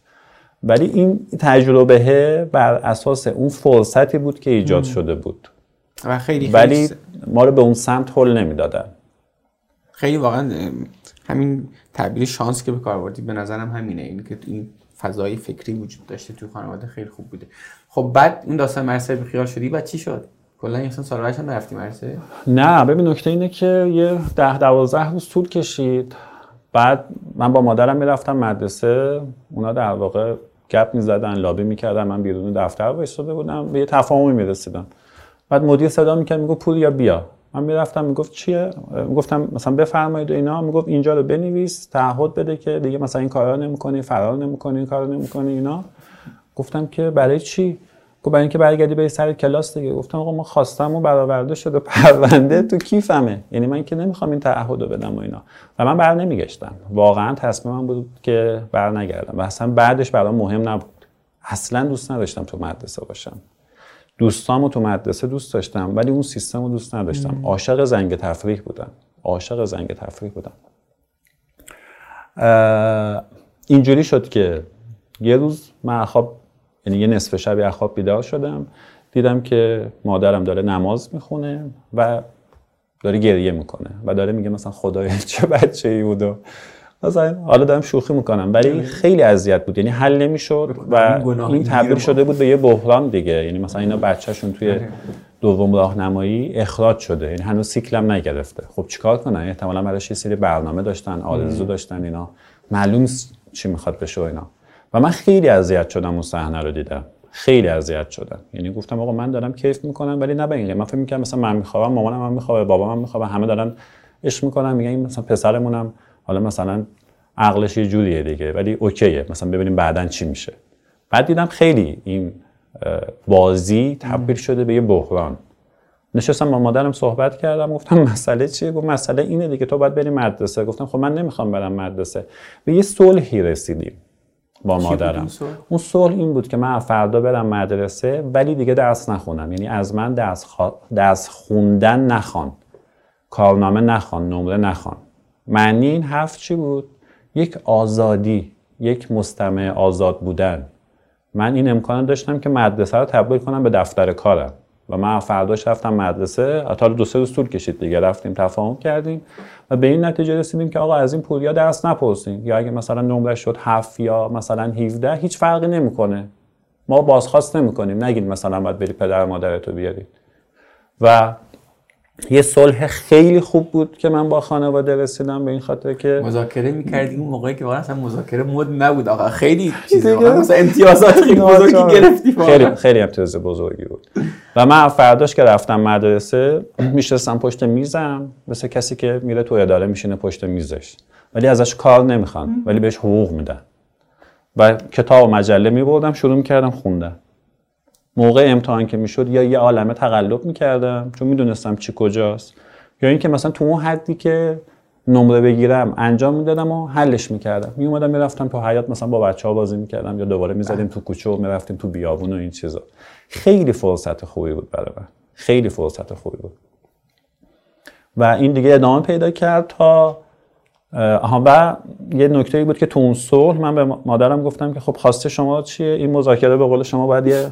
ولی این تجربه بر اساس اون فرصتی بود که ایجاد شده بود. و خیلی ولی ما رو به اون سمت هل نمی‌دادن. خیلی واقعا همین تعبیر شانس که به کار بردی به نظرم همینه. این که این فضای فکری وجود داشته تو خانواده خیلی خوب بوده. خب بعد اون داستان مرسه به خیال شدی بعد چی شد؟ کلا اصلا سال بعدش هم نرفتی مرسه؟ نه ببین نکته اینه که یه ده دوازده روز طول کشید. بعد من با مادرم می‌رفتم مدرسه. اونا در واقع گپ می‌زدن لابی می‌کردن. من بیرون دفتر وایساده بودم. به یه تفاهمی می‌رسیدم. بعد مدیر صدا می‌کرد می‌گفت پول یا بیا. من می‌رفتم می‌گفت چیه؟ می‌گفتم مثلا بفرمایید و اینا. می‌گفت اینجا رو بنویس تعهد بده که دیگه مثلا این کارا نمی‌کنی فرار نمی‌کنی این کارا نمی‌کنی اینا. گفتم که برای چی؟ گفت برای اینکه برگردی بری سر کلاس دیگه. گفتم آقا ما خواستم و برآورده شده پرونده تو کیفمه. یعنی من که نمی‌خوام این تعهد بدم و اینا. و من بر نمیگشتم. واقعا تصمیمم بود که بر نگردم. و اصلا بعدش برام مهم نبود. اصلا دوست نداشتم تو مدرسه باشم. دوستامو تو مدرسه دوست داشتم ولی اون سیستم رو دوست نداشتم. عاشق زنگ تفریح بودم. عاشق زنگ تفریح بودم. اینجوری شد که یه روز من خواب یعنی یه نصف شبی از خواب بیدار شدم. دیدم که مادرم داره نماز می‌خونه و داره گریه می‌کنه و داره میگه مثلا خدایا چه بچه ای بود و حالا دارم شوخی می‌کنم ولی خیلی اذیت بود. یعنی حل نمی‌شد و این تبدیل شده بود به یه بحران دیگه. یعنی مثلا اینا بچهشون توی دوم راهنمایی اخراج شده. یعنی هنوز سیکلم نگرفته. خب چیکار کنن؟ احتمالاً براش یه سری برنامه داشتن آرزو داشتن اینا. معلوم چی می‌خواد بشه اینا. و من خیلی اذیت شدم اون صحنه رو دیدم. خیلی اذیت شدم. یعنی گفتم آقا من دارم کیف می‌کنم ولی نه به این من فکر می‌کنم مثلا من می‌خوام مامانم هم می‌خوام بابام هم می‌خوام همه دارن عشق می‌کنن میگن مثلا پسرمونم حالا مثلا عقلش یه جوریه دیگه ولی اوکیه. مثلا ببینیم بعدا چی میشه. بعد دیدم خیلی این بازی تبدیل شده به یه بحران. نشستم با مادرم صحبت کردم گفتم مسئله چیه؟ گفت مسئله اینه دیگه تو باید بری مدرسه. گفتم خب من نمی‌خوام برم مدرسه. به یه صلحی رسیدیم با مادرم. اون صلح؟ این بود که من فردا برم مدرسه ولی دیگه درس نخونم. یعنی از من درس, درس خوندن نخوان. کارنامه نخوان نمره نخوان. معنی این حرف چی بود؟ یک آزادی یک مستمع آزاد بودن. من این امکان داشتم که مدرسه رو تبدیل کنم به دفتر کارم. و من فرداش رفتم مدرسه حتی دو سه روز طول کشید دیگه. رفتیم تفاهم کردیم و به این نتیجه رسیدیم که آقا از این پولیا درس نپرسیم یا اگه مثلا نمره شد هفت یا مثلا 17 هیچ فرقی نمی‌کنه. ما بازخواست نمی‌کنیم. نگید مثلا باید بری پدر مادرتو بیارید. و یه صلح خیلی خوب بود که من با خانواده رسیدم به این خاطر که مذاکره می‌کردیم اون موقعی که واقعا اصلا مذاکره مود نبود. آقا خیلی چیزی مثلا امتیازات خیلی بزرگی گرفتی خیلی خیلی امتیاز بزرگی بود. و من فرداش که رفتم مدرسه میشستم پشت میزم مثل کسی که میره تو اداره میشینه پشت میزش. ولی ازش کار نمی‌خوان ولی بهش حقوق میدن. و کتاب و مجله میبردم شروع می‌کردم خوندن. موقع امتحان که می‌شد یا یه عالمه تقلب می‌کردم چون می‌دونستم چی کجاست. یا اینکه مثلا تو اون حدی که نمره بگیرم انجام می‌دادم و حلش می‌کردم. میومدم می‌رفتم تو حیات مثلا با بچه ها بازی می‌کردم یا دوباره می‌زدیم تو کوچه و می‌رفتیم تو بیابون و این چیزا. خیلی فرصت خوبی بود برای من. خیلی فرصت خوبی بود. و این دیگه ادامه پیدا کرد تا آها و یه نکته بود که تو اون صلح من به مادرم گفتم که خب خواسته شما چیه؟ این مذاکره به قول شما باید یه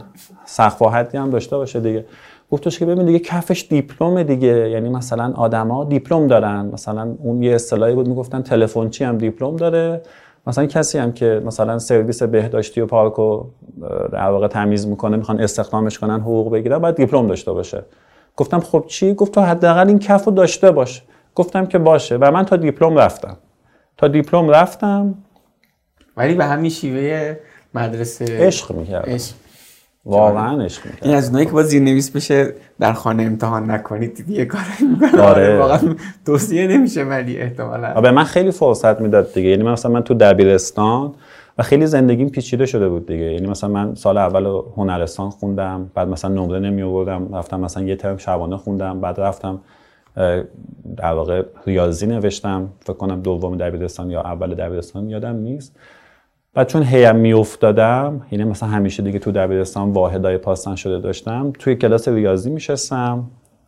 سقف هم داشته باشه دیگه. گفتش که ببین دیگه کفش دیپلم دیگه. یعنی مثلا آدما دیپلم دارن. مثلا اون یه اصطلاحی بود می‌گفتن تلفنچی هم دیپلم داره. مثلا کسی هم که مثلا سرویس بهداشتی و پارک و در واقع تمیز می‌کنه می‌خوان استخدامش کنن حقوق بگیره باید دیپلم داشته باشه. گفتم خب چی؟ گفت تو حداقل این کفو داشته باش. گفتم که باشه. و من تا دیپلم رفتم. تا دیپلم رفتم. ولی به همین شیوه مدرسه عشق می‌کردم. واقعا عشق می‌کردم. این از اونایی که با زیرنویس بشه در خانه امتحان نکنید یه کاری می‌کنه آره. واقعا توصیه نمیشه ولی احتمالا. به من خیلی فرصت می‌داد دیگه. یعنی مثلا من تو دبیرستان و خیلی زندگیم پیچیده شده بود دیگه. یعنی مثلا من سال اول هنرستان خوندم بعد مثلا نمره نمی آوردم رفتم مثلا یه ترم شبانه خوندم بعد رفتم در واقع ریاضی نوشتم فکر کنم دوم دبیرستان یا اول دبیرستان یادم نیست. بعد چون هیم میافتادم یعنی مثلا همیشه دیگه تو دبیرستان واحدای پاسن شده داشتم توی کلاس ریاضی میشستم.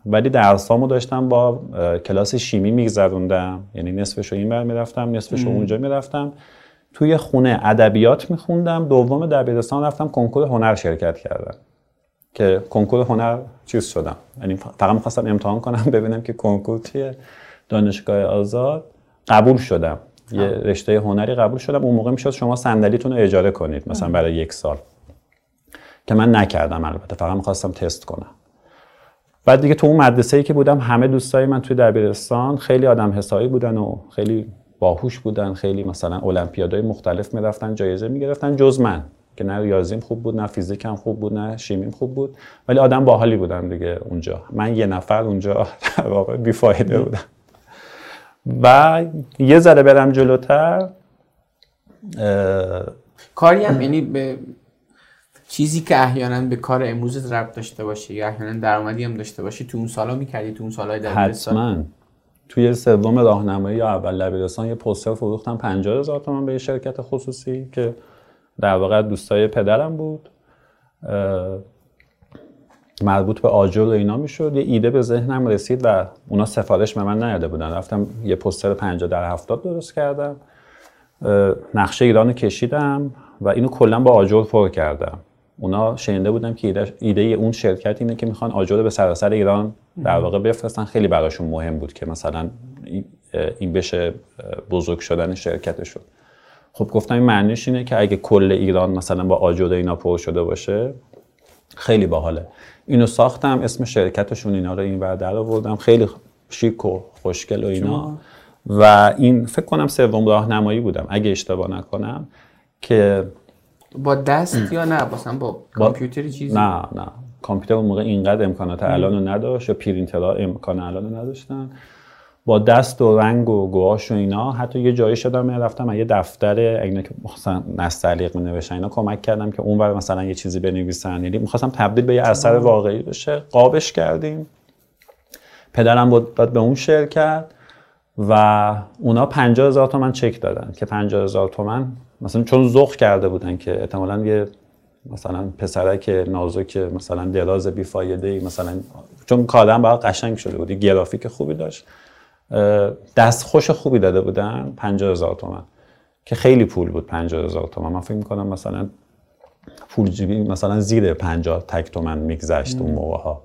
ولی درسامو داشتم با کلاس شیمی میگذروندم. یعنی نصفش رو این بر می‌رفتم نصفش رو اونجا می‌رفتم. توی خونه ادبیات میخوندم دوم دبیرستان رفتم کنکور هنر شرکت کردم. که کنکور هنر چیز شدم. یعنی فقط می‌خواستم امتحان کنم ببینم که کنکور چیه. دانشگاه آزاد. قبول شدم. یه رشته هنری قبول شدم. اون موقع می‌شد شما صندلیتون رو اجاره کنید مثلا برای یک سال. که من نکردم البته. فقط می‌خواستم تست کنم. بعد دیگه تو اون مدرسه ای که بودم همه دوستای من توی دبیرستان خیلی آدم حسابی بودن و خیلی باهوش بودن. خیلی مثلا المپیادهای مختلف می‌رفتن جایزه می‌گرفتن جز من. که نه ریاضیم خوب بود نه فیزیکم خوب بود نه شیمیم خوب بود ولی آدم باحالی بودم دیگه اونجا. من یه نفر اونجا در واقع بیفایده بودم. و یه ذره برم جلوتر کاری هم یعنی به چیزی که احیانا به کار امروزت ربط داشته باشه یا احیانا درآمدی هم داشته باشه تو اون سالا می‌کردی تو اون سالهای دبیرستان حتما. توی سوم راهنمایی یا اول دبیرستان یه پوستر فروختم 50 هزار تومان به یه شرکت خصوصی که در واقع دوستای پدرم بود. مربوط به آجر و اینا می‌شد. یه ایده به ذهنم رسید و اونا سفارش به من نیاده بودن. رفتم یه پوستر 50 در 70 درست کردم. نقشه ایران کشیدم و اینو کلا با آجر پر کردم. اونا شنیده بودم که ایده, ایده اون شرکت اینه که می‌خوان آجر به سراسر ایران در واقع بفرستن. خیلی براشون مهم بود که مثلا این بشه بزرگ شدن شرکتشون. خب گفتم این معنیش اینه که اگه کل ایران مثلا با آجر اینا پر شده باشه خیلی باحاله. اینو ساختم اسم شرکتشون اینا رو این ور در آوردم. خیلی شیک و خوشگل و اینا. و این فکر کنم سوم راهنمایی بودم اگه اشتباه نکنم که با دست یا نه؟ مثلا با کامپیوتری چیزی؟ نه نه. کامپیوتر اون موقع اینقدر امکانات الان رو نداشت یا پرینترها امکان الان رو نداشتن. با دست و رنگ و گواش و اینا حتی یه جایی شدم رفتم یه دفتر اینا که مثلا نستعلیق می نوشتن اینا کمک کردم که اون مثلا یه چیزی بنویسن. یعنی می‌خواستم تبدیل به یه اثر واقعی بشه. قابش کردیم. پدرم بود به اون شعر کرد و اونا 50 هزار تومن چک دادن که 50 هزار تومن مثلا چون ذوق کرده بودن که احتمالاً یه مثلا پسرک نازک مثلا دراز بیفایده ای مثلا چون کادم باید قشنگ شده بود گرافیک خوبی داشت. دست خوش خوبی داده بودن 50 هزار تومن که خیلی پول بود 50 هزار تومن. من فکر می‌کنم مثلا پول جیبی مثلا زیر 50 تک تومن میگذشت اون موقع ها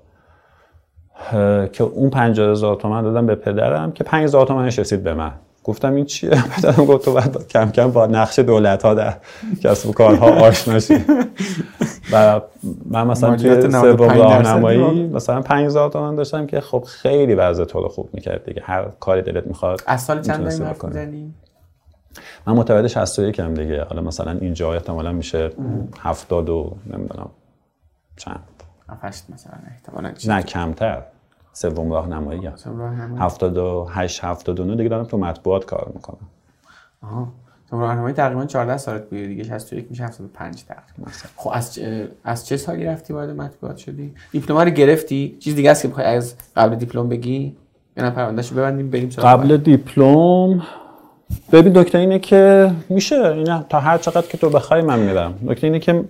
که اون 50 هزار تومن دادم به پدرم که 5 هزار تومنش رسید به من. گفتم این چیه؟ پدرم گفت تو باید کم کم با نقش دولت ها در کسب و کارها آشنا شی. و من مثلا توی سوم راهنمایی مثلا 5000 تومان داشتم که خب خیلی وضع تو رو خوب می‌کرد دیگه. هر کاری دلت می‌خواد از سال چند داریم من متولد 61 هم دیگه. حالا مثلا اینجا احتمالا میشه 70 و نمی‌دونم چند. 8 مثلا احتمالا نه کمتر. سوم راهنمایی. 78 79 دیگه دارم تو مطبوعات کار می‌کنم. آها. تو راهنمایی تقریبا 14 سالت بودی دیگه 61 میشه 75 تقریبا خب از از چه سالی رفتی وارد مطبوعات شدی؟ دیپلم رو گرفتی؟ چیز دیگه است که بخوای از قبل دیپلم بگی؟ یا نه پروندهشو ببندیم بریم قبل دیپلم؟ ببین دکتر اینه که میشه اینا تا هر چقدر که تو بخوای من میرم. دکتر اینه که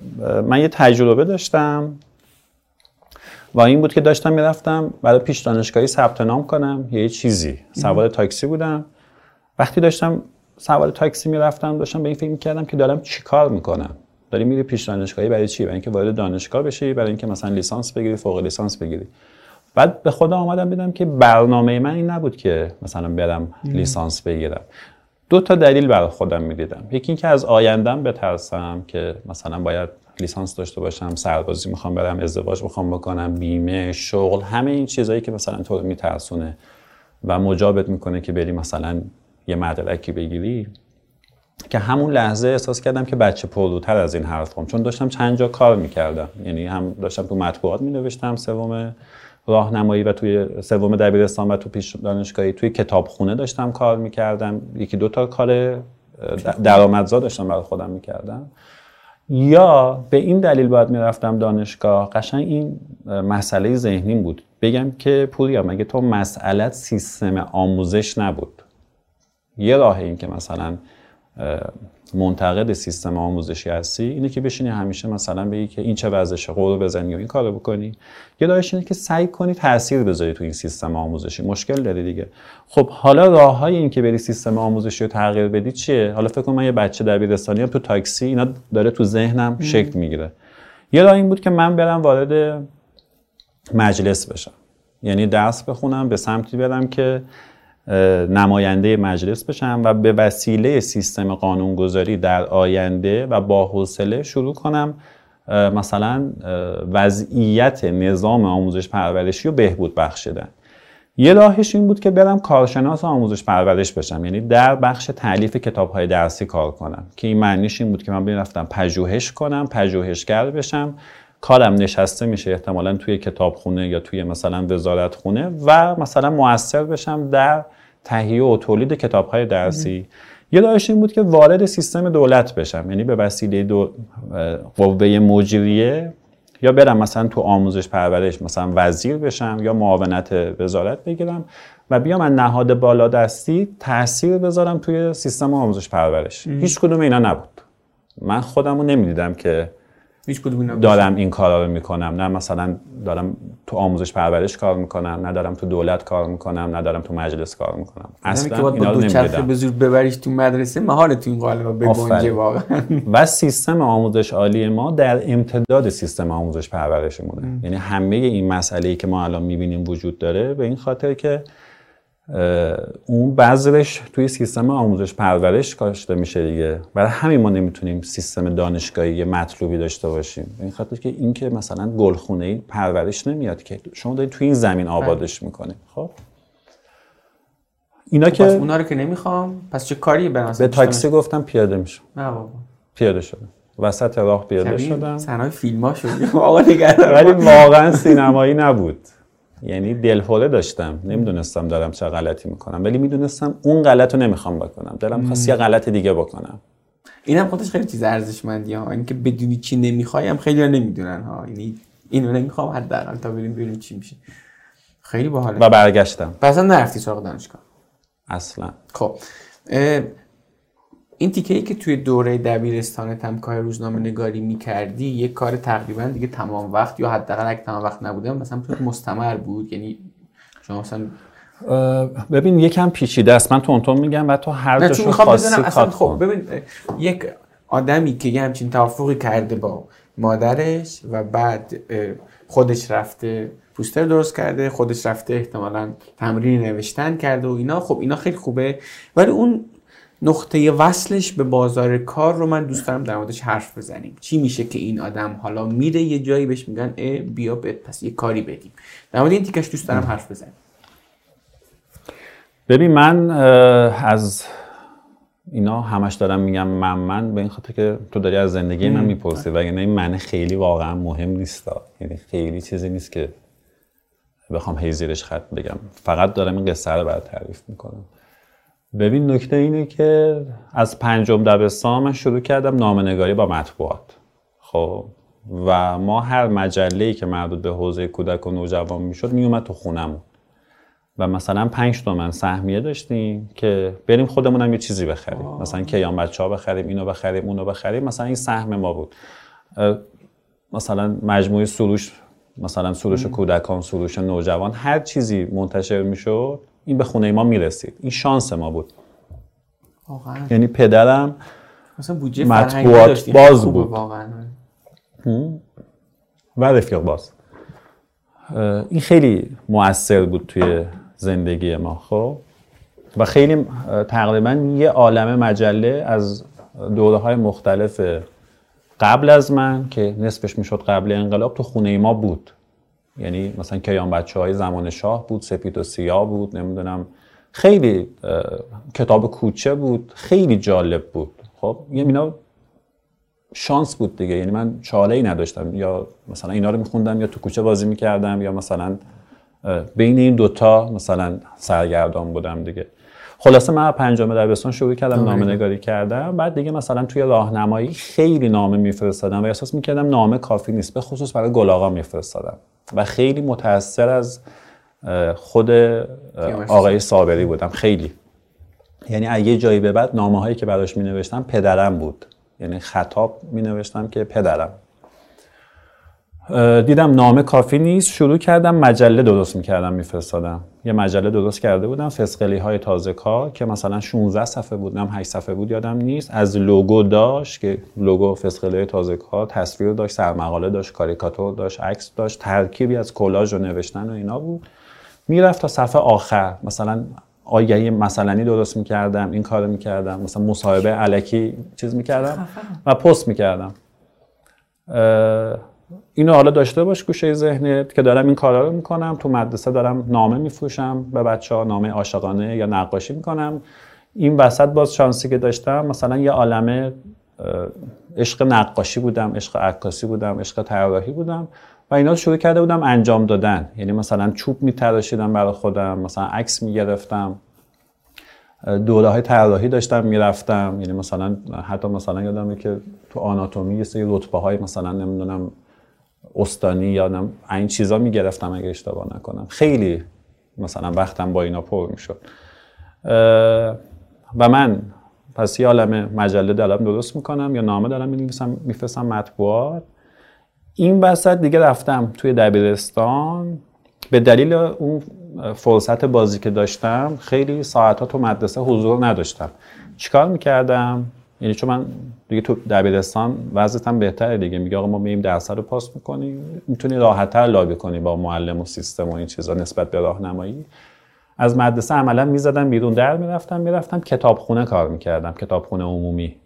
من یه تجربه داشتم. و این بود که داشتم می‌رفتم برای پیش دانشگاهی ثبت نام کنم یه چیزی. سوار تاکسی بودم. وقتی داشتم سوار تاکسی می‌رفتم داشتم به این فکر می‌کردم که دارم چیکار می‌کنم؟ داری میری پیش دانشگاهی برای چی؟ برای اینکه وارد دانشگاه بشی برای اینکه مثلا لیسانس بگیری فوق لیسانس بگیری. بعد به خدا آمدم دیدم که برنامه من این نبود که مثلا برم لیسانس بگیرم. دو تا دلیل برای خودم می‌دیدم. یکی اینکه از آیندم بترسم که مثلا باید لیسانس داشته باشم سربازی می‌خوام برم ازدواج می‌خوام بکنم بیمه شغل همه این چیزهایی که مثلا تو رو میترسونه و مجابت می‌کنه که بری مثلا یه مدرکی بگیری. که همون لحظه احساس کردم که بچه پرروتر از این حرفم چون داشتم چند جا کار می‌کردم. یعنی هم داشتم تو مطبوعات مینوشتم سوم راهنمایی و توی سوم دبیرستان و تو پیش دانشگاهی توی کتابخونه داشتم کار می‌کردم. یکی دو تا کار درآمدزا داشتم برای خودم می‌کردم. یا به این دلیل باید می‌رفتم دانشگاه؟ قشنگ این مسئله ذهنی بود. بگم که پوریا مگه تو مسئلت سیستم آموزش نبود. یه راه این که مثلا منتقد سیستم آموزشی هستی اینه که بشینی همیشه مثلا بگی که این چه وضعشه قورو بزنی و این کارو بکنی. یه راهش اینه که سعی کنی تاثیر بذاری تو این سیستم آموزشی. مشکل داری دیگه. خب حالا راههای این که بری سیستم آموزشی رو تغییر بدی چیه؟ حالا فکر کن من یه بچه دبیرستانی تو تاکسی اینا داره تو ذهنم شکل می‌گیره. یه راه این بود که من برم وارد مجلس بشم. یعنی درس بخونم به سمتی برم که نماینده مجلس بشم و به وسیله سیستم قانونگذاری در آینده و با حوصله شروع کنم مثلا وضعیت نظام آموزش پرورشی رو بهبود بخشیدن یه راهش این بود که برم کارشناس آموزش پرورش بشم یعنی در بخش تعلیف کتاب های درسی کار کنم که این معنیش این بود که من رفتم پژوهش کنم پژوهشگر بشم کارم نشسته میشه احتمالا توی کتابخونه یا توی مثلا وزارت خونه و مثلا موثر بشم در تهیه و تولید کتاب های درسی یه راهش این بود که وارد سیستم دولت بشم یعنی به وسیله دو قوه مجریه یا برم مثلا تو آموزش پرورش مثلا وزیر بشم یا معاونت وزارت بگیرم و بیام از نهاد بالا دستی تاثیر بذارم توی سیستم آموزش پرورش. هیچ کدوم اینا نبود. من خودم رو نمی‌دیدم که هیچ کدوم اینا دارم این کارا رو می‌کنم. نه مثلا دارم تو آموزش پرورش کار می‌کنم نه دارم تو دولت کار می‌کنم نه دارم تو مجلس کار می‌کنم. همین که اصلا باید اینا با رو دو چرخه نمی‌دیدم به زور ببریش تو مدرسه محال تو این قالب بگنجه. واقعا. و سیستم آموزش عالی ما در امتداد سیستم آموزش پرورشمونه. یعنی همه این مسئله ای که ما الان می‌بینیم وجود داره به این خاطر که اون بذرش توی سیستم آموزش پرورش کاشته میشه دیگه. برای همین ما نمی‌تونیم سیستم دانشگاهی مطلوبی داشته باشیم. به این خاطر که این که مثلا گلخونه ای پرورش نمیاد که. شما دارید توی این زمین آبادش می‌کنید. خب؟ اینا پس که اونا رو که نمی‌خوام. پس چه کاری به به تاکسی گفتم پیاده میشم نه بابا. پیاده شدم. وسط راه پیاده شدم. صحنه فیلم ها شد. آقا ولی واقعا سینمایی نبود. یعنی دلهوره داشتم. نمی‌دونستم دارم چه غلطی می‌کنم ولی می‌دونستم اون غلط رو نمی‌خوام بکنم. دلم خواست یه غلط دیگه بکنم. اینم خودش خیلی چیز ارزشمندی ها. اینکه بدونی چی نمی‌خوای هم خیلی نمی‌دونن ها. یعنی اینو نمی‌خوام حداقل تا بریم ببینیم چی میشه. خیلی باحاله. و برگشتم. پس نرفتی سراغ دانشگاه. اصلا. خب این تیکه ای که توی دوره دبیرستانت هم کار روزنامه نگاری می‌کردی یه کار تقریبا دیگه تمام وقت یا حداقل اگه تمام وقت نبوده مثلا تو مستمر بود. یعنی شما مثلا ببین یکم پیچیده است. من تونتون میگم و تو هر جاشو خاصی اصلا خب ببین یک آدمی که یه همچین توافقی کرده با مادرش و بعد خودش رفته پوستر درست کرده خودش رفته احتمالا تمرین نوشتن کرده و اینا خب اینا خیلی خوبه. ولی اون نقطه وصلش به بازار کار رو من دوست دارم در موردش حرف بزنیم. چی میشه که این آدم حالا میره یه جایی بهش میگن اه بیا بهت پس یه کاری بدیم. در مورد این تیکش دوست دارم حرف بزنیم. ببین من از اینا همش دارم میگم من من به این خاطر که تو داری از زندگی من می‌پرسی وگرنه این من خیلی واقعا مهم نیست. یعنی خیلی چیزی نیست که بخوام هی زیرش خط بگم. فقط دارم این قصه رو برات تعریف می‌کنم. ببین نکته اینه که از پنجم دبستان من شروع کردم نامه‌نگاری با مطبوعات. خب و ما هر مجله که مربوط به حوزه کودک و نوجوان می‌شد میومد تو خونمون. و مثلا پنج تومن سهمیه داشتیم که بریم خودمونم یه چیزی بخریم. مثلا کیان بچه ها بخریم اینو بخریم اونو بخریم مثلا این سهم ما بود. مثلا مجموعه سروش مثلا سروش کودکان سروش نوجوان هر چیزی منتشر می‌شد این به خونه ما می‌رسید. این شانس ما بود. واقعا. یعنی پدرم مثلا بودجه مطبوعات. باز بود. واقعا. و رفیق باز. این خیلی مؤثر بود توی زندگی ما خب. و خیلی تقریبا یه عالم مجله از دوره های مختلف قبل از من که نصفش می‌شد قبل انقلاب تو خونه ما بود. یعنی مثلا کیان بچه های زمان شاه بود سپید و سیاه بود نمی‌دونم. خیلی کتاب کوچه بود خیلی جالب بود. خب یه اینا شانس بود دیگه. یعنی من چاله ای نداشتم. یا مثلا اینا رو میخوندم یا تو کوچه بازی می‌کردم یا مثلا بین این دوتا مثلا سرگردان بودم دیگه. خلاصه من پنجم دبستان شروع کردم نامه نگاری کردم. بعد دیگه مثلا توی راهنمایی خیلی نامه میفرستادم و احساس می‌کردم نامه کافی نیست. به خصوص برای گل آقا میفرستادم. و خیلی متاثر از خود آقای صابری بودم. خیلی. یعنی از یه جایی به بعد نامه هایی که براش می نوشتم پدرم بود. یعنی خطاب می نوشتم که پدرم. دیدم نامه کافی نیست. شروع کردم مجله درست می‌کردم میفرستادم. یه مجله درست کرده بودم فسقلی های تازه کار که مثلا 16 صفحه بود نم 8 صفحه بود یادم نیست. از لوگو داشت که لوگو فسقلی های تازه کار تصویر داشت سرمقاله داشت کاریکاتور داشت عکس داشت ترکیبی از کلاژ و نوشتن و اینا بود. می‌رفت تا صفحه آخر. مثلا آگهی مثلنی درست می‌کردم این کارو می‌کردم. مثلا مصاحبه علکی چیز می‌کردم و پست می‌کردم. اینو حالا داشته باش گوشه ذهنت که دارم این کارا رو می‌کنم. تو مدرسه دارم نامه میفروشم به بچه ها نامه عاشقانه یا نقاشی می‌کنم. این وسط باز شانسی که داشتم مثلا یه عالمه عشق نقاشی بودم عشق عکاسی بودم عشق طراحی بودم و اینا رو شروع کرده بودم انجام دادن. یعنی مثلا چوب میتراشیدم برای خودم مثلا عکس می‌گرفتم دوره های طراحی داشتم می‌رفتم. یعنی مثلا حتی مثلا یادمه که تو آناتومی یه سری رتبه های مثلا نمی‌دونم استانی یا نم- این چیزا می‌گرفتم اگه اشتباه نکنم. خیلی مثلا وقتم با اینا پر می‌شد. و من پس یه عالم مجله دارم درست می‌کنم یا نامه دارم می‌نویسم میفرستم مطبوعات. این وسط دیگه رفتم توی دبیرستان. به دلیل اون فرصت بازی که داشتم خیلی ساعتها تو مدرسه حضور نداشتم. چیکار می‌کردم؟ یعنی چون من دیگه تو دبیرستان وضعیتم بهتره دیگه. میگه آقا ما مییم درس رو پاس می‌کنیم. می‌تونی راحتتر لابی کنی با معلم و سیستم و این چیزا نسبت به راهنمایی. از مدرسه عملا می‌زدم بیرون در می‌رفتم می‌رفتم کتابخونه کار می‌کردم کتابخونه عمومی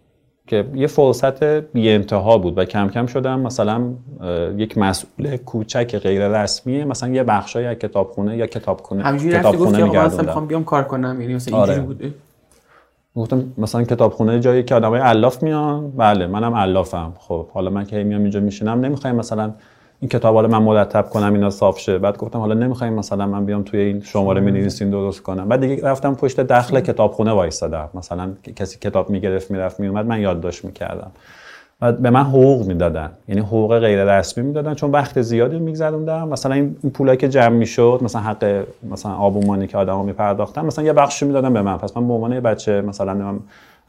که یه فرصت بی انتها بود و کم کم شدم. مثلا یک مسئول کوچک غیر رسمی مثلا یه بخشای از کتابخونه یا کتابخونه همینجوری کتابخونه گفتی آقا می‌خوام بیام کار کنم. یعنی مثلا اینجوری آره. بوده گفتم مثلا کتابخونه جایی که آدمای الاف میان؟ بله منم الافم خب حالا من که میام اینجا میشینم نمی‌خوایم مثلا این کتاب حالا من مرتب کنم اینا صاف شه. بعد گفتم حالا نمی‌خوایم مثلا من بیام توی این شماره می نویسین درست کنم. بعد دیگه رفتم پشت دخل کتابخونه وایسادم. مثلا کسی کتاب می‌گرفت می‌رفت میومد من یادداشت می‌کردم. و به من حقوق می‌دادن. یعنی حقوق غیر رسمی می‌دادن چون وقت زیادی میگذروندم. مثلا این پولایی که جمع می‌شد مثلا حق مثلا آبومانی که آدما میپرداختن مثلا یه بخشی می‌دادن به من. پس من به عنوان یه بچه مثلا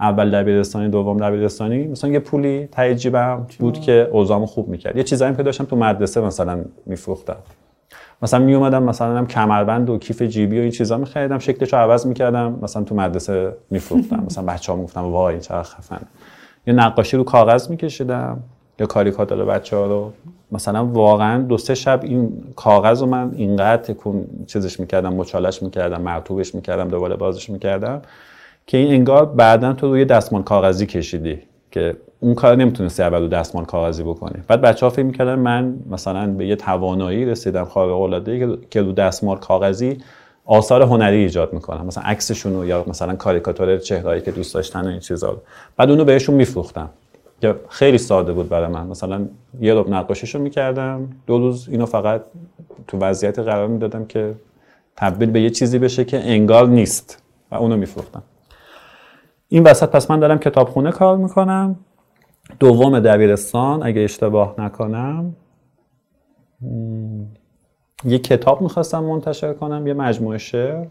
اول دبیرستانی دوم دبیرستانی مثلا یه پولی ته جیبم بود که اوضاعمو خوب می‌کرد. یه چیزایی که داشتم تو مدرسه مثلا میفروختم. مثلا می اومدم مثلا هم کمربند و کیف جیبی و این چیزا میخریدم شکلش رو عوض می‌کردم مثلا تو مدرسه میفروختم. مثلا بچه‌ها می‌گفتن وای چقدر خفن یه نقاشی رو کاغذ میکشیدم. یا کاریکاتور بچه ها رو. مثلا واقعا دو سه شب این کاغذ رو من اینقدر تکون چیزش می‌کردم مچالش می‌کردم مرتوبش می‌کردم دوباره بازش می‌کردم که این انگار بعدا تو روی دستمان کاغذی کشیدی که اون کار نمی‌تونستی اول رو دستمان کاغذی بکنی. بعد بچه ها فکر می‌کردن من مثلا به یه توانایی رسیدم خارق العاده که رو دستمال کاغذی آثار هنری ایجاد می‌کنم مثلا عکسشون رو یا مثلا کاریکاتور چهرهایی که دوست داشتن و این چیزا رو. بعد اونو بهشون میفروختم. که خیلی ساده بود برای من. مثلا یه رب نقاشیشو می‌کردم. دو روز اینو فقط تو وضعیت قرار می‌دادم که تبدیل به یه چیزی بشه که انگار نیست و اونو میفروختم. این وسط پس من دارم کتابخونه کار می‌کنم. دوم دبیرستان اگه اشتباه نکنم. یه کتاب می‌خواستم منتشر کنم یه مجموعه شعر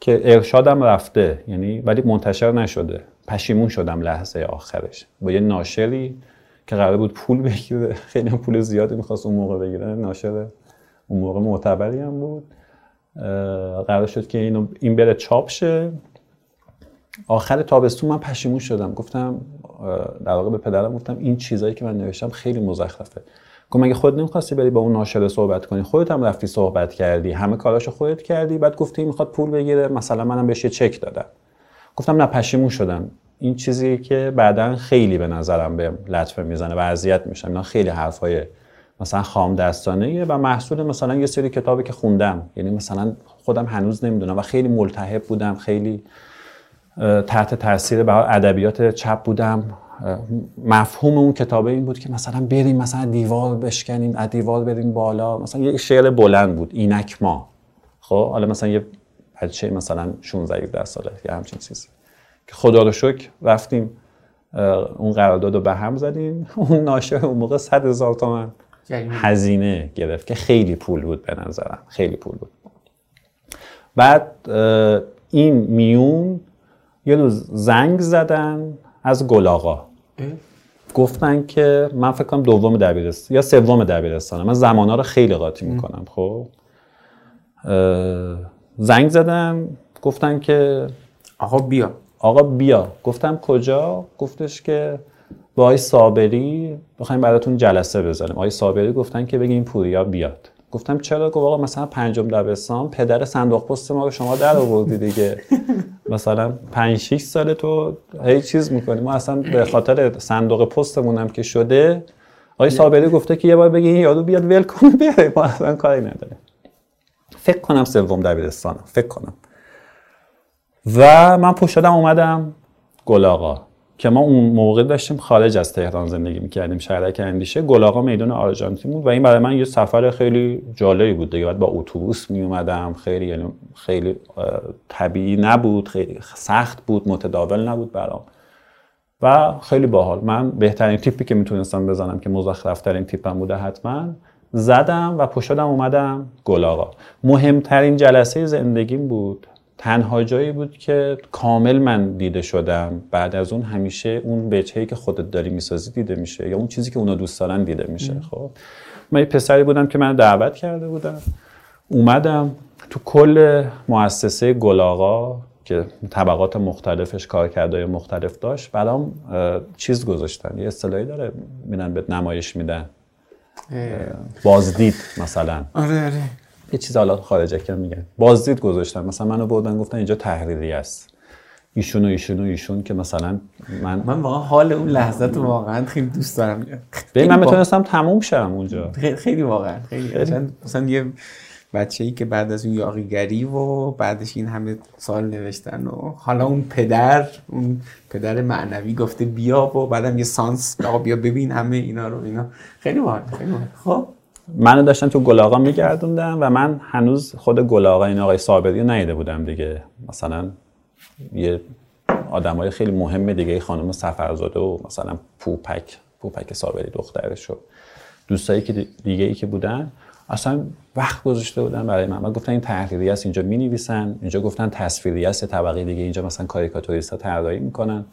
که ارشادم رفته یعنی ولی منتشر نشده. پشیمون شدم لحظه آخرش. با یه ناشری که قرار بود پول بگیره. خیلی پول زیادی می‌خواست اون موقع بگیره. ناشر اون موقع معتبری هم بود. قرار شد که اینو این بره چاپ شه. آخر تابستون من پشیمون شدم. گفتم در واقع به پدرم گفتم این چیزایی که من نوشتم خیلی مزخرفه. گفت مگه خود نمی‌خواستی بری با اون ناشر صحبت کنی؟ خودت هم رفتی صحبت کردی همه کاراشو خودت کردی بعد گفتی می‌خواد پول بگیره مثلا منم بهش یه چک دادم. گفتم نه پشیمون شدم. این چیزی که بعدا خیلی به نظرم به لطفه می‌زنه و اذیت میشم. اینا خیلی حرفای مثلا خام دستانه و محصول مثلا یه سری کتابی که خوندم. یعنی مثلا خودم هنوز نمی‌دونم و خیلی ملتهب بودم خیلی تحت تاثیر به ادبیات چپ بودم. مفهوم اون کتابه این بود که مثلا بریم مثلا دیوار بشکنیم از دیوار بریم بالا. مثلا یه شعر بلند بود اینک ما. خب حالا مثلا یه بچه مثلا 16 17 ساله یا همچین چیزی. که خدا رو شکر رفتیم اون قرارداد رو به هم زدیم. اون ناشر اون موقع 100 هزار تومن هزینه گرفت که خیلی پول بود به نظرم. خیلی پول بود. بعد این میون یه روز زنگ زدن از گلاغا گفتن که من فکر کنم دوم دبیرستان یا سوم دبیرستانم. من زمانا رو خیلی قاطی می‌کنم خب؟ زنگ زدن گفتن که آقا بیا. آقا بیا. گفتم کجا؟ گفتش که با آقای صابری بخوایم براتون جلسه بذاریم. آقای صابری گفتن که بگیم پوریا بیاد. گفتم چرا؟ گفت آقا مثلا پنجم دبستان پدر صندوق پست ما رو شما در آوردی دیگه. مثلا 5 6 سال تو هیچ چیز می‌کنی. ما اصلا به خاطر صندوق پستمون هم که شده آقای صابری گفته که یه بار بگی این یارو بیاد ول کنه بره ما اصلا کاری نداره فکر کنم سوم دبیرستانم. فکر کنم. و من پشت شدم اومدم گلاغا که ما اون موقع داشتیم خارج از تهران زندگی می‌کردیم. شهرک اندیشه گلاغا میدون آرژانتین بود و این برای من یه سفر خیلی جالبی بود دیگه. بعد با اتوبوس میومدم خیلی یعنی خیلی طبیعی نبود خیلی سخت بود متداول نبود برام. و خیلی باحال. من بهترین تیپی که می‌تونستم بزنم که مزخرفترین تیپم بوده حتما زدم و پشتم اومدم گلاغا مهمترین جلسه زندگیم بود تنها جایی بود که کامل من دیده شدم. بعد از اون همیشه اون بچه‌ای که خودت داری می‌سازی دیده میشه یا اون چیزی که اونا دوست دارن دیده میشه. خب. من یه پسری بودم که من دعوت کرده بودم اومدم تو کل مؤسسه گلاغا که طبقات مختلفش کارکردهای مختلف داشت. برام چیز گذاشتن. یه اصطلاحی داره میرن به نمایش میدن. بازدید مثلا. آره آره. یه چیز حالا خارجه که میگن. بازدید گذاشتن. مثلا منو بردن گفتن اینجا تحریری است. ایشون و ایشون و ایشون که مثلا من من واقعا حال اون لحظت رو واقعا خیلی دوست دارم. ببین من می‌تونستم تموم شم اونجا. خیلی, خیلی واقعا خیلی. مثلا, مثلا یه بچه ای که بعد از اون یاقیگری و بعدش این همه سال نوشتن و حالا اون پدر اون پدر معنوی گفته بیا و بعدم یه سانس آقا بیا ببین همه اینا رو اینا. خیلی واقعا خیلی واقعا. خب؟ منو داشتن تو گلاغا میگردوندم و من هنوز خود گلاغا این آقای صابری رو ندیده بودم دیگه. مثلا یه آدمای خیلی مهم دیگه خانم سفرزاده و مثلا پوپک پوپک صابری دخترش و دوستایی که دیگه ای که بودن اصلا وقت گذاشته بودن برای من. و گفتن این تحریری است اینجا می نویسن اینجا گفتن تصویری است طبقه دیگه اینجا مثلا کاریکاتوریست ها طراحی می‌کنن.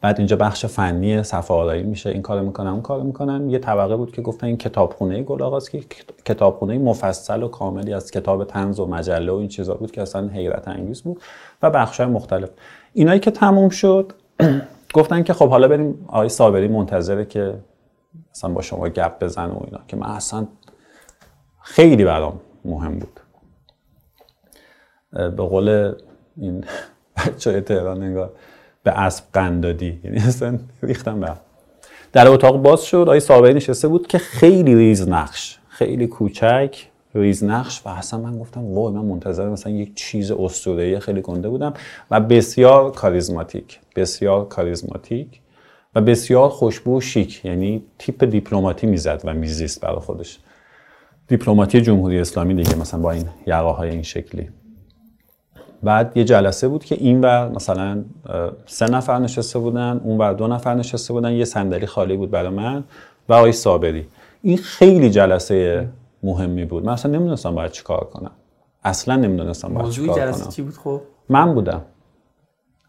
بعد اینجا بخش فنی صفحه آرایی میشه. این کارو می‌کنن اون کارو می‌کنن. یه طبقه بود که گفتن این کتابخونه گل که کتابخونه مفصل و کاملی از کتاب تنز و مجله و این چیزا بود که اصلا حیرت انگیز بود و بخش مختلف. اینایی که تموم شد گفتن که خب حالا بریم آقای صابری منتظره که مثلا با شما گپ بزن و اینا که من اصلا خیلی برام مهم بود. به قول این بچه تهران انگار. به اسب قند دادی. یعنی اصلا ریختم به در اتاق باز شد آقای صابری نشسته بود که خیلی ریز نقش خیلی کوچک ریز نقش و اصلا من گفتم وای من منتظر مثلا یک چیز اسطوره‌ای خیلی گنده بودم و بسیار کاریزماتیک بسیار کاریزماتیک و بسیار خوشبو و شیک یعنی تیپ دیپلماتی می‌زد و میزیست برای خودش. دیپلماتی جمهوری اسلامی دیگه مثلا با این یقه این شکلی. بعد یه جلسه بود که این ور مثلا سه نفر نشسته بودن اون ور دو نفر نشسته بودن یه صندلی خالی بود برای من و آقای صابری. این خیلی جلسه مهمی بود. من اصلا نمی‌دونستم باید چیکار کنم. اصلا نمی‌دونستم باید چیکار جلسه چی بود خب؟ من بودم.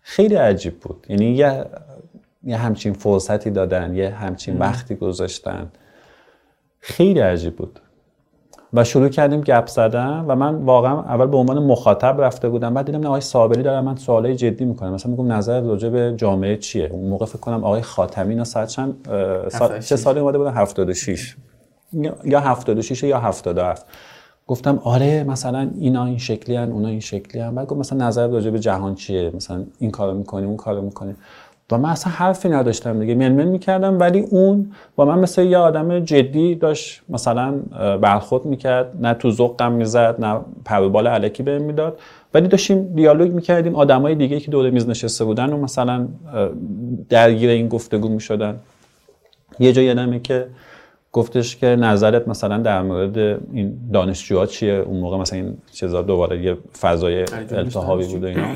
خیلی عجیب بود. یعنی یه یه همچین فرصتی دادن یه همچین وقتی گذاشتن. خیلی عجیب بود. و شروع کردیم گپ زدن و من واقعا اول به عنوان مخاطب رفته بودم بعد دیدم نه آقای صابری دارم من سوالای جدی می‌کنم مثلا میگم نظر راجع به جامعه چیه؟ اون موقع فکر کنم آقای خاتمی اینا ساعت چند. چه سالی اومده بودن؟ 76 یا 76 یا 77 گفتم آره مثلا اینا این شکلی هن اونا این شکلی هن. بعد گفت مثلا نظر راجع به جهان چیه؟ مثلا این کارو می‌کنی اون کارو می‌کنی. و من اصلا حرفی نداشتم دیگه. منمن می‌کردم ولی اون با من مثل یه آدم جدی داشت مثلا برخورد می‌کرد. نه تو ذوقم می‌زد نه پروبال علکی بهم می‌داد. ولی داشتیم دیالوگ می‌کردیم آدمای دیگه که دور میز نشسته بودن و مثلا درگیر این گفتگو می‌شدن. یه جا یادمه که گفتش که نظرت مثلا در مورد این دانشجوها چیه؟ اون موقع مثلا این چیزا دوباره یه فضای التهابی بود اینا.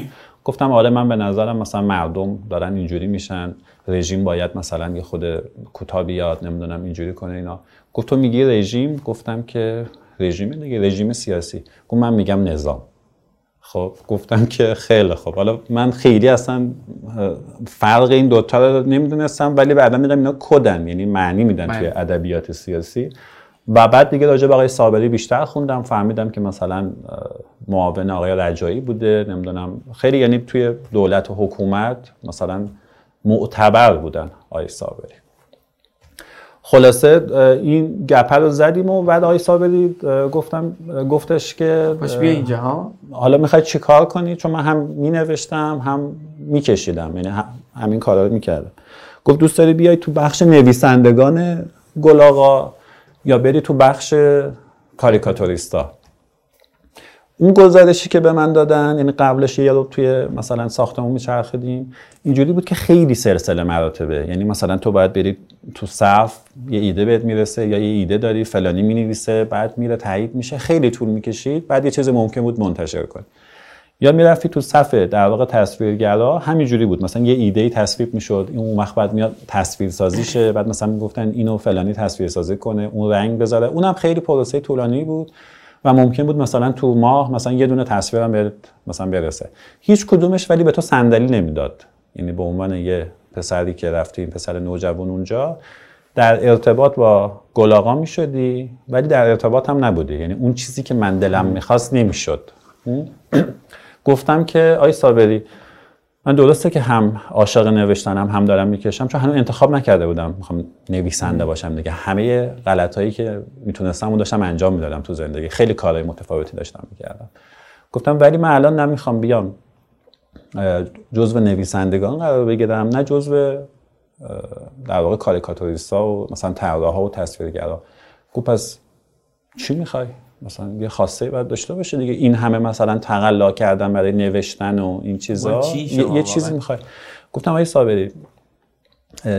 گفتم آره من به نظرم مثلا مردم دارن اینجوری میشن رژیم باید مثلا یه خود کوتاه بیاد نمی‌دونم اینجوری کنه اینا. گفت تو میگی رژیم؟ گفتم که رژیم دیگه رژیم سیاسی. گفت من میگم نظام. خب گفتم که خیلی خوب. حالا من خیلی اصلا فرق این دوتا رو نمی‌دونستم ولی بعدا می‌دونم اینا کدن یعنی معنی میدن توی بله. ادبیات سیاسی. و بعد دیگه راجع به آقای صابری بیشتر خوندم. فهمیدم که مثلا معاون آقای رجایی بوده. نمی‌دونم. خیلی یعنی توی دولت و حکومت مثلا معتبر بودن آقای صابری. خلاصه این گپه رو زدیم و بعد آقای صابری گفتم گفتش که باش بیا اینجا ها؟ حالا می‌خوای چی کار کنی؟ چون من هم می نوشتم هم میکشیدم. یعنی همین کارا رو می‌کردم. گفت دوست داری بیای تو بخش نویسندگان گل آقا؟ یا بری تو بخش کاریکاتوریستا. اون گزارشی که به من دادن یعنی قبلش یه توی مثلا ساختمون میچرخیدیم اینجوری بود که خیلی سلسله مراتبه. یعنی مثلا تو باید بری تو صف یه ایده بهت می‌رسه یا یه ایده داری فلانی می‌نویسه بعد میره تایید میشه خیلی طول می‌کشید بعد یه چیز ممکن بود منتشر کنی. یا می‌رفتی تو صفحه در واقع تصویرگرا همینجوری بود. مثلا یه ایده ای تصویر می‌شد این اون وقت بعد میاد تصویر سازی شه بعد مثلا می‌گفتن اینو فلانی تصویر سازی کنه اون رنگ بذاره. اونم خیلی پروسه طولانی بود و ممکن بود مثلا تو ماه مثلا یه دونه تصویرم به مثلا برسه. هیچ کدومش ولی به تو صندلی نمی‌داد. یعنی به عنوان یه پسری که رفتی این پسر نوجوان اونجا در ارتباط با گلاغا می شدی ولی در ارتباط هم نبودی. یعنی اون چیزی که من دلم می‌خواست نمی‌شد. گفتم که آی صابری من درسته که هم عاشق نوشتنم هم دارم می‌کشم چون هنوز انتخاب نکرده بودم. می‌خوام نویسنده باشم دیگه. همه غلطایی که می‌تونستم اون داشتم انجام می‌دادم تو زندگی. خیلی کارهای متفاوتی داشتم می‌کردم. گفتم ولی من الان نمی‌خوام بیام جزو نویسندگان قرار بگیرم نه جزو در واقع کاریکاتوریستا و مثلا طراحا و تصویرگرا. گفت پس چی می‌خوای؟ مثلا یه خاصه باید داشته باشه دیگه. این همه مثلا تقلا کردن برای نوشتن و این چیزا. یه, یه چیزی می‌خوای گفتم آقای صابری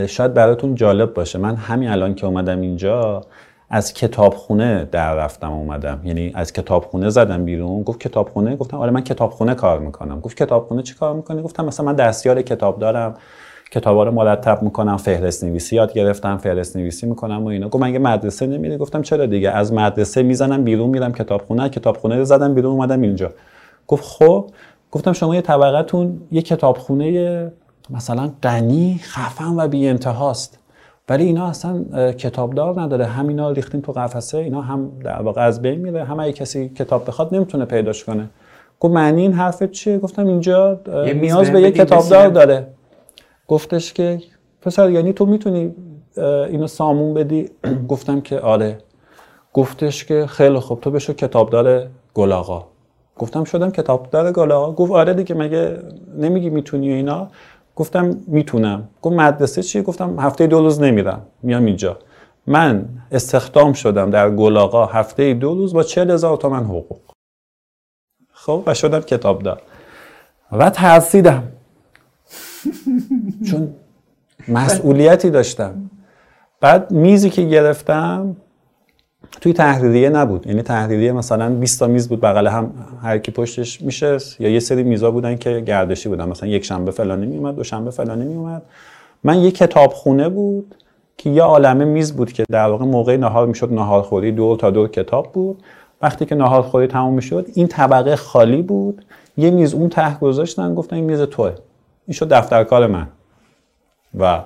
شاید براتون جالب باشه. من همین الان که اومدم اینجا از کتابخونه در رفتم اومدم. یعنی از کتابخونه زدم بیرون. گفت کتابخونه؟ گفتم آره من کتابخونه کار می‌کنم. گفت کتابخونه چی کار می‌کنی؟ گفتم مثلا من دستیار کتاب دارم. کتابا رو مرتب می‌کنم فهرست نویسی یاد گرفتم فهرست نویسی می‌کنم و اینا. گفت مگه مدرسه نمیری گفتم چرا دیگه؟ از مدرسه می‌زنم بیرون میرم کتابخونه. کتابخونه رو زدم بیرون اومدم اینجا. گفت خب. گفتم شما یه طبقتون یه کتابخونه مثلا غنی خفن و بی انتهاست ولی اینا اصلا کتابدار نداره. همینا ریختیم تو قفسه اینا هم در واقع از بین میره. هم اگه کسی کتاب بخواد نمی‌تونه پیداش کنه. گفت معنی این حرفت چیه؟ گفتم اینجا نیاز به یه کتابدار داره. گفتش که پسر یعنی تو می‌تونی اینو سامون بدی؟ گفتم که آره. گفتش که خیلی خوب تو بشو کتابدار گلاغا. گفتم شدم کتابدار گلاغا. گفت آره دیگه مگه نمیگی می‌تونی اینا؟ گفتم می‌تونم. گفت مدرسه چیه؟ گفتم هفته دو روز نمیرم. میام اینجا. من استخدام شدم در گلاغا هفته دو روز با چهل هزار تومن حقوق. خب و شدم کتابدار. و ترسیدم. چون مسئولیتی داشتم. بعد میزی که گرفتم توی تحریریه نبود. یعنی تحریریه مثلا 20 تا میز بود بغل هم هر کی پشتش میشه یا یه سری میزا بودن که گردشی بودن. مثلا یک شنبه فلانی میومد دو شنبه فلانی میومد من یه کتابخونه بود که یه عالمه میز بود که در واقع موقع نهار می‌شد نهارخوری دور تا دور کتاب بود. وقتی که نهارخوری تموم می‌شد این طبقه خالی بود. یه میز اون ته گذاشتن گفتن این میز توه. این شد دفتر کار من. و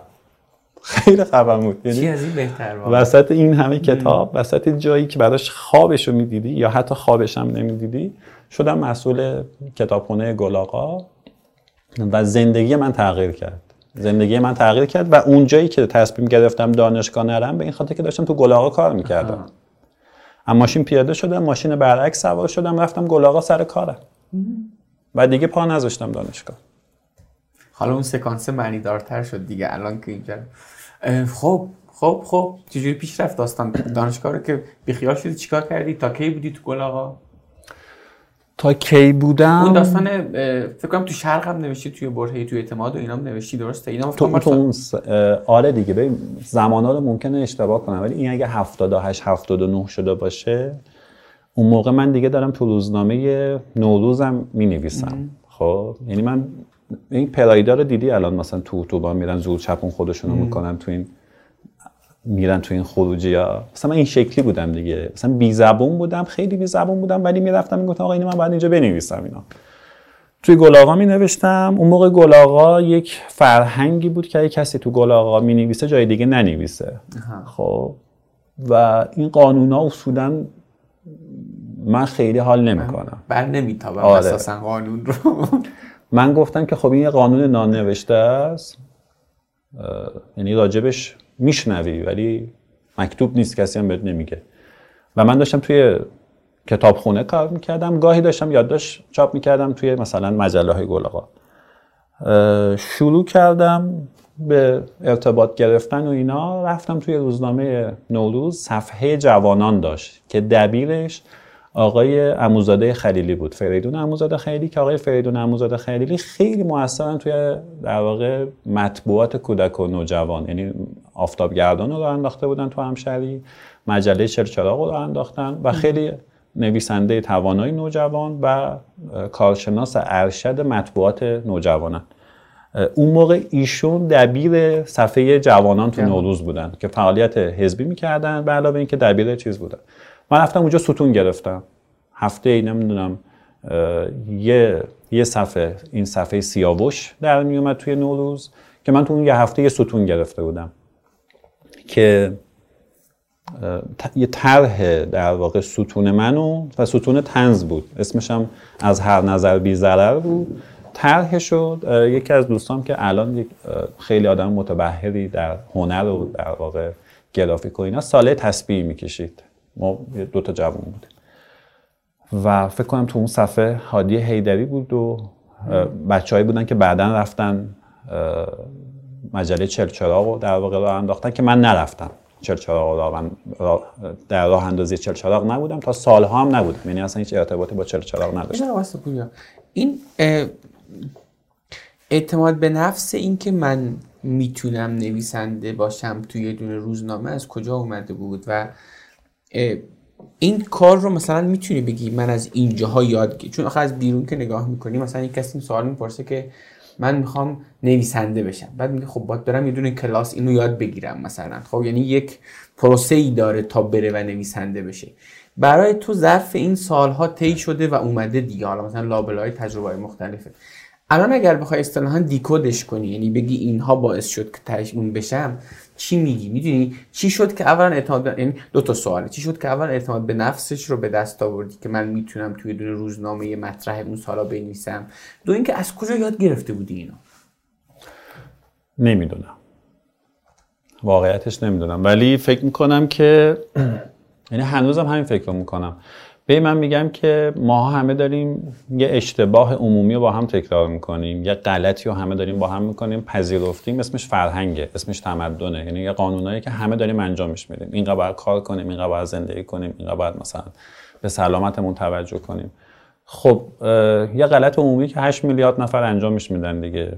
خیلی خبر بود یعنی چی از این بهتر وسط این همه کتاب وسط جایی که براش خوابش رو می‌دیدی یا حتی خوابش هم نمی‌دیدی شدم مسئول کتابخونه گلاقا و زندگی من تغییر کرد. زندگی من تغییر کرد و اون جایی که تصمیم گرفتم دانشگاه نرم به این خاطر که داشتم تو گلاقا کار می‌کردم. اما ماشین پیاده شدم ماشین برعکس سوار شدم رفتم گلاقا سر کارم. و دیگه پا نذاشتم دانشگاه. حالا اون سکانس معنی دارتر شد دیگه الان که اینجا. خب خب خب. چجوری پیش رفت داستان؟ دانشگاه رو که بیخیال شدی چیکار کردی؟ تا کی بودی تو گل آقا؟ تا کی بودم؟ اون داستان فکر کنم تو شرق هم نوشتی توی برهه توی اعتماد و اینا هم نوشتی درسته؟ اینا تو, تو اون س... آره دیگه. ببین زمانا رو ممکنه اشتباه کنم ولی این اگه 78 79 شده باشه اون موقع من دیگه دارم تو روزنامه نوروزم می نویسم خب؟ یعنی من این پرایدا رو دیدی الان مثلا تو اتوبان میرن زور چپون خودشونو می‌کنن تو این میرن تو این خروجی ها مثلا من این شکلی بودم دیگه. مثلا بی زبون بودم خیلی بی زبون بودم ولی می‌رفتم می‌گفتم آقا اینو من باید اینجا بنویسم اینا. توی گلاغا می نوشتم اون موقع گلاغا یک فرهنگی بود که کسی تو گلاغا می نویسه جای دیگه ننویسه. خب. و این قانونا اصولا من خیلی حال نمی‌کنم. بر نمیتابم آره. اساسا قانون رو. من گفتم که خب این یه قانون نانوشته است. یعنی راجبش میشنوی ولی مکتوب نیست کسی هم بهت نمیگه. و من داشتم توی کتابخونه کار می‌کردم. گاهی داشتم یادداشت چاپ می‌کردم توی مثلا مجله های گلاغا شروع کردم به ارتباط گرفتن و اینا. رفتم توی روزنامه نوروز صفحه جوانان داشت که دبیرش آقای اموزاده خلیلی بود. فریدون اموزاده خلیلی که آقای فریدون اموزاده خلیلی خیلی موثرن توی در واقع مطبوعات کودک و نوجوان. یعنی آفتابگردان رو انداخته بودن تو همشهری مجله چرچراغ رو انداختن و خیلی نویسنده توانای نوجوان و کارشناس ارشد مطبوعات نوجوانن. اون موقع ایشون دبیر صفحه جوانان تو نوروز بودن که فعالیت حزبی می‌کردن به علاوه اینکه دبیر چیز بودن. من رفتم اونجا ستون گرفتم. هفته ای نمی‌دونم یه یه صفحه این صفحه سیاوش در میومد توی نوروز که من تو اون یه هفته یه ستون گرفته بودم که یه طرح در واقع ستون منو و ستون تنز بود. اسمش هم از هر نظر بی ضرر بود. طرح شد. یکی از دوستان که الان خیلی آدم متبهری در هنر و در واقع گرافیک و اینا ساله تسبیح می‌کشید. ما دو تا جوان بودیم. و فکر کنم تو اون صفحه هادی هیدری بود و بچههایی بودن که بعدا رفتن مجله چلچراغ رو در واقع راه انداختن که من نرفتم. چلچراغ را در راه اندازی چلچراغ نبودم تا سالها هم نبودم. یعنی اصلا هیچ ارتباطی با چلچراغ نداشتم. این اعتماد به نفس این که من می‌تونم نویسنده باشم توی دونه روزنامه از کجا اومده بود و این کار رو مثلا می‌تونی بگی من از اینجاها یاد چون آخه از بیرون که نگاه می‌کنی مثلا یک کسی سوال می‌پرسه که من می‌خوام نویسنده بشم. بعد میگه خب باید برم یه دونه کلاس اینو یاد بگیرم مثلا. خب یعنی یک پروسه ای داره تا بره و نویسنده بشه. برای تو ظرف این سالها طی شده و اومده دیگه. حالا مثلا لابلای تجربه مختلفه. الان اگر بخوای اصطلاحا دیکودش کنی یعنی بگی اینها باعث شد که تهش اون بشم چی میگی؟ می‌دونی؟ چی شد که اولا اعتماد یعنی دو تا سواله چی شد که اولا اعتماد به نفسش رو به دست آوردی که من می‌تونم توی دونه روزنامه مطرح اون سالا بنویسم؟ دو اینکه از کجا یاد گرفته بودی اینو؟ نمی‌دونم. واقعیتش نمی‌دونم. ولی فکر می‌کنم که یعنی هنوزم همین فکر می‌کنم. به من میگم که ما همه داریم یه اشتباه عمومی رو با هم تکرار می‌کنیم یه غلطی رو همه داریم با هم می‌کنیم پذیرفتیم اسمش فرهنگه اسمش تمدنه. یعنی یه قانونایی که همه داریم انجامش میدیم. اینقدر باید کار کنیم اینقدر باید زندگی کنیم اینقدر باید مثلا به سلامتمون توجه کنیم. خب یه غلط عمومی که 8 میلیارد نفر انجامش میدن دیگه.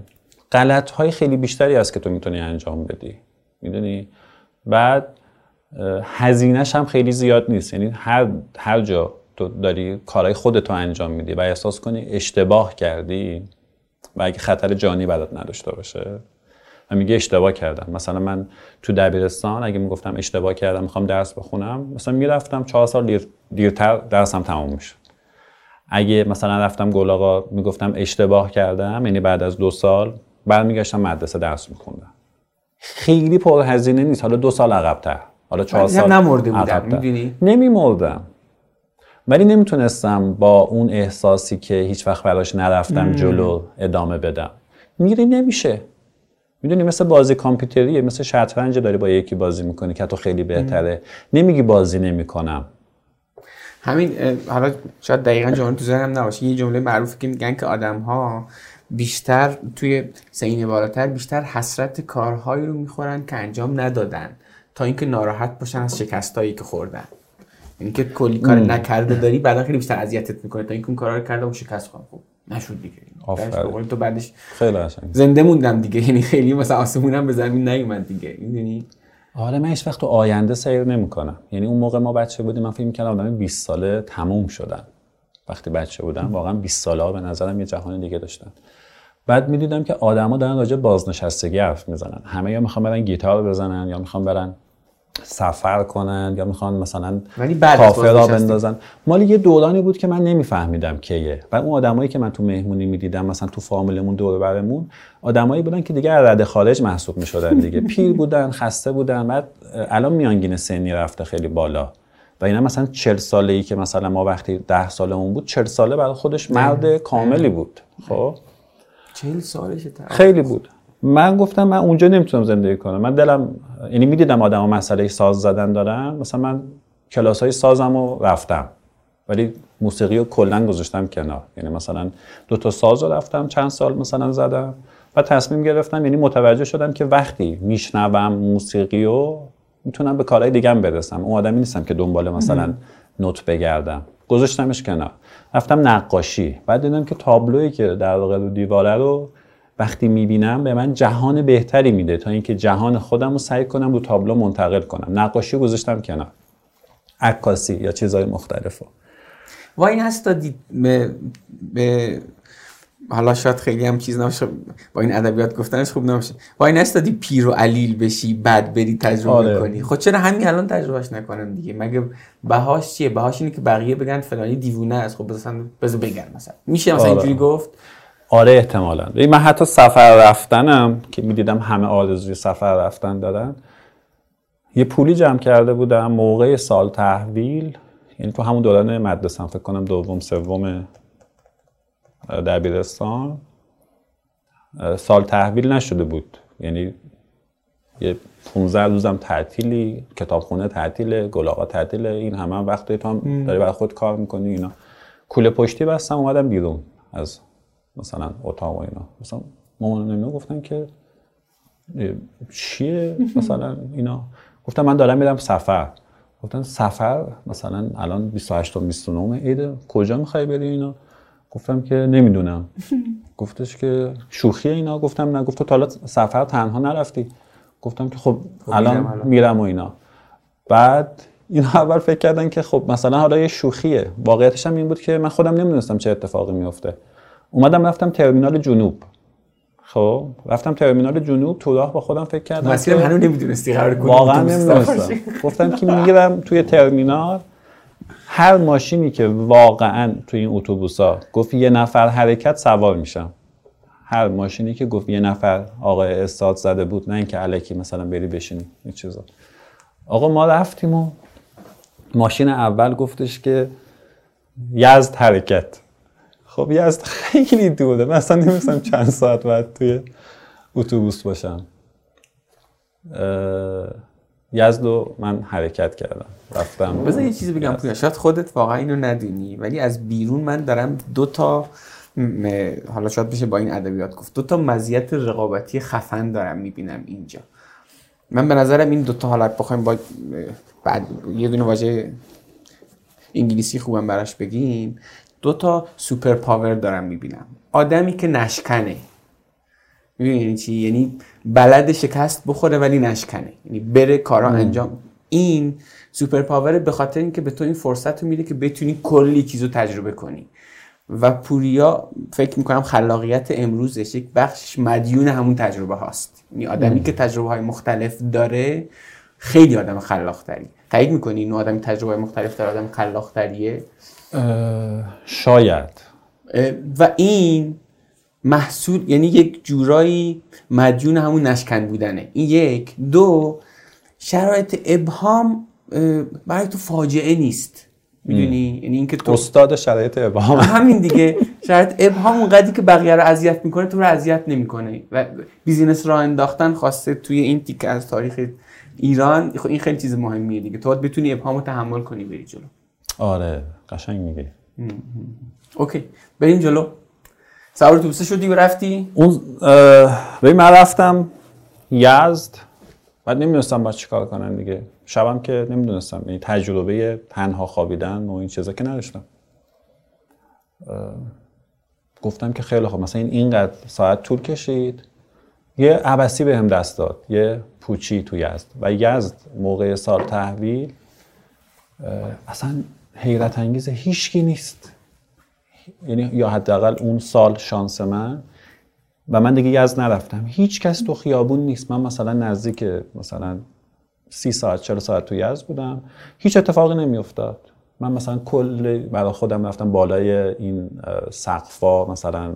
غلط های خیلی بیشتری هست که تو می‌تونی انجام بدی. می‌دونی؟ بعد هزینهش هم خیلی زیاد نیست. یعنی هر هر جا تو داری کارهای خودتو انجام میدی و احساس کنی اشتباه کردی و اگه خطر جانی برات نداشته باشه. و میگه اشتباه کردم. مثلا من تو دبیرستان اگه می‌گفتم اشتباه کردم می‌خوام درس بخونم مثلا می‌رفتم چهار سال دیر، دیرتر درسم تموم می‌شد. اگه مثلا رفتم گلاغا می‌گفتم اشتباه کردم یعنی بعد از دو سال برمیگشتم مدرسه درس میخوندم. خیلی پرهزینه نیست. حالا دو سال عقبتر. حالا چهار سال نمرده بودم می‌دونی؟ نمیمردم. ولی نمی‌تونستم با اون احساسی که هیچ وقت براش نرفتم جلو ادامه بدم. میری نمیشه. می‌دونی مثل بازی کامپیوتریه مثل شطرنج داری با یکی بازی می‌کنی که تو خیلی بهتره. نمیگی بازی نمی‌کنم. همین حالا شاید دقیقا جمله تو ذهنم نباشه. یه جمله معروفی که میگن که آدم ها بیشتر توی سین بالاتر بیشتر حسرت کارهایی رو می‌خورن که انجام ندادن تا اینکه ناراحت باشن از شکستایی که خوردن. یعنی که کلی کار نکرده داری بعدا خیلی بیشتر اذیتت می‌کنه. تا اینکه اون کارا رو کرده و شکست خورد. خب نشد دیگه. آفرین. تو بعدش خیلی قشنگ. زنده موندم دیگه. یعنی خیلی مثلا آسمونم به زمین نیومد دیگه. می‌دونی؟ آره من هیچ وقت تو آینده سیر نمی‌کنم. یعنی اون موقع ما بچه بودیم من فکر می‌کردم آدم 20 ساله تموم شدن. وقتی بچه بودم واقعا 20 ساله به نظرم یه جهان دیگه داشتن. بعد می‌دیدم که آدما دارن راجع بازنشستگی حرف می‌زنن. همه یا می‌خوان برن گیتار بزنن یا می‌خوان برن سفر کنن یا می‌خوان مثلا کافه را بندازن. مالی یه دورانی بود که من نمیفهمیدم کیه. و اون آدمایی که من تو مهمونی می‌دیدم مثلا تو فامیلمون دور برمون آدمایی بودن که دیگه از رد خارج محسوب می‌شدن دیگه. پیر بودن خسته بودن بعد الان میانگین سنی رفته خیلی بالا. و اینا مثلا 40 ساله ای که مثلا ما وقتی 10 سالمون بود 40 ساله برای خودش مرد کاملی بود. خب؟ 40 سالشه خیلی بود. من گفتم من اونجا نمی‌تونم زندگی کنم. من دلم یعنی می‌دیدم آدم مسئله ساز زدن دارن. مثلا من کلاس های سازم رو رفتم ولی موسیقی رو کلا گذاشتم کنار. یعنی مثلا دو تا ساز رو رفتم چند سال مثلا زدم. و تصمیم گرفتم یعنی متوجه شدم که وقتی میشنوم موسیقی رو می‌تونم به کارهای دیگه برسم. اون آدمی نیستم که دنبال مثلا نوت بگردم. گذاشتمش کنار. رفتم نقاشی. بعد دیدم که تابلویی که در واقع رو دیواره رو وقتی می‌بینم به من جهان بهتری میده تا اینکه جهان خودم رو سعی کنم رو تابلو منتقل کنم. نقاشی گذاشتم کنار. عکاسی یا چیزهای مختلف و این هست تا به حالا شاید خیلی هم چیز نباشه. با این ادبیات گفتنش خوب نباشه. وای نستادی پیر و علیل بشی بعد بری تجربه آره. کنی. خب چرا همین الان تجربهش نکنن دیگه؟ مگه بهاش چیه؟ بهاش اینه که بقیه بگن فلانی دیوونه است. خب مثلا بذار بگن مثلا. میشه مثلا آره. اینجوری گفت؟ آره احتمالا. من حتی سفر رفتنم که می‌دیدم همه آرزوی سفر رفتن دارن یه پولی جمع کرده بودم موقع سال تحویل یعنی تو همون دوران مدرسه فکر کنم دوم سوم دبیرستان سال تحویل نشده بود. یعنی یه 15 روزم تعطیلی کتابخونه تعطیله گلاغا تعطیله این همه هم وقتی تو هم داری برای خود کار می‌کنی اینا. کوله پشتی بستم اومدم بیرون از مثلا اتاق و اینا. مثلا مامان اینا گفتن که چیه؟ مثلا اینا. گفتم من دارم میرم سفر. گفتن سفر مثلا الان 28 و 29 عید کجا می‌خوای بری اینا؟ گفتم که نمی‌دونم. گفتش که شوخی اینا. گفتم نه. گفت تو تا حالا سفر تنها نرفتی. گفتم که خب الان الان. میرم و اینا. بعد اینا اول فکر کردن که خب مثلا حالا یه شوخیه. واقعیتش هم این بود که من خودم نمی‌دونستم چه اتفاقی میفته اومدم رفتم ترمینال جنوب. خب رفتم ترمینال جنوب تو راه با خودم فکر کردم مسیرم که- هنوز نمی‌دونستی قرار کنی. واقعا نمی‌دونستم. گفتم که میرم توی ترمینال. هر ماشینی که واقعا توی این اتوبوسا گفت یه نفر حرکت سوار میشم. هر ماشینی که گفت یه نفر آقای استاد زده بود نه اینکه الکی مثلا بری بشینی این چیزا. آقا ما رفتیم و ماشین اول گفتش که یزد حرکت. خب یزد خیلی دوره من اصلا نمیستم چند ساعت بعد توی اتوبوس باشم. یزد رو من حرکت کردم. رفتم. بذار یه چیزی بگم پویا. شاید خودت واقعا اینو ندونی ولی از بیرون من دارم دو تا م- حالا شاید بشه با این ادبیات گفت. دو تا مزیت رقابتی خفن دارم می‌بینم اینجا. من به نظرم این دو تا حالت بخوایم با بعد یه دونه واژه انگلیسی خوبم براش بگیم. دو تا super power دارم می‌بینم. آدمی که نشکنه. می‌دونی یعنی چی؟ یعنی بلد شکست بخوره ولی نشکنه. یعنی بره کارا انجام. این super power به خاطر اینکه به تو این فرصت رو میده که بتونی کلی چیزو تجربه کنی. و پوریا فکر می‌کنم خلاقیت امروزش یک بخشش مدیون همون تجربه هاست. یعنی آدمی که تجربه های مختلف داره خیلی آدم خلاق تری تایید می‌کنی این آدم تجربه های مختلف داره آدم خلاق تریه شاید. و این محصول یعنی یک جورایی مدیون همون نشکن بودنه. این یک. دو شرایط ابهام برای تو فاجعه نیست. می‌دونی؟ یعنی اینکه تو استاد شرایط ابهام. همین دیگه. شاید ابهام اونقدری که بقیه رو اذیت می‌کنه تو رو اذیت نمی‌کنه. و business راه انداختن خواسته توی این تیکه از تاریخ ایران. خب این خیلی چیز مهمیه دیگه. تو باید بتونی ابهام رو تحمل کنی بری جلو. آره قشنگ میگی OK بریم جلو. سوار اتوبوس شدی؟ و رفتی؟ اون ببین من رفتم یزد بعد نمی‌دونستم باید چیکار کنم دیگه. شبم که نمی‌دونستم یعنی تجربه تنها خوابیدن و این چیزا که نداشتم. گفتم که خیلی خوب مثلا این اینقدر ساعت طول کشید. یه عبسی بهم دست داد یه پوچی تو یزد. و یزد موقع سال تحویل اصلا حیرت انگیز هیچکی نیست. یعنی یا حداقل اون سال شانس من. و من دیگه یزد نرفتم. هیچ کس تو خیابون نیست. من مثلا نزدیک مثلا سی ساعت چهل ساعت تو یزد بودم. هیچ اتفاقی نمیافتاد. من مثلا کل برای خودم رفتم بالای این سقفا مثلا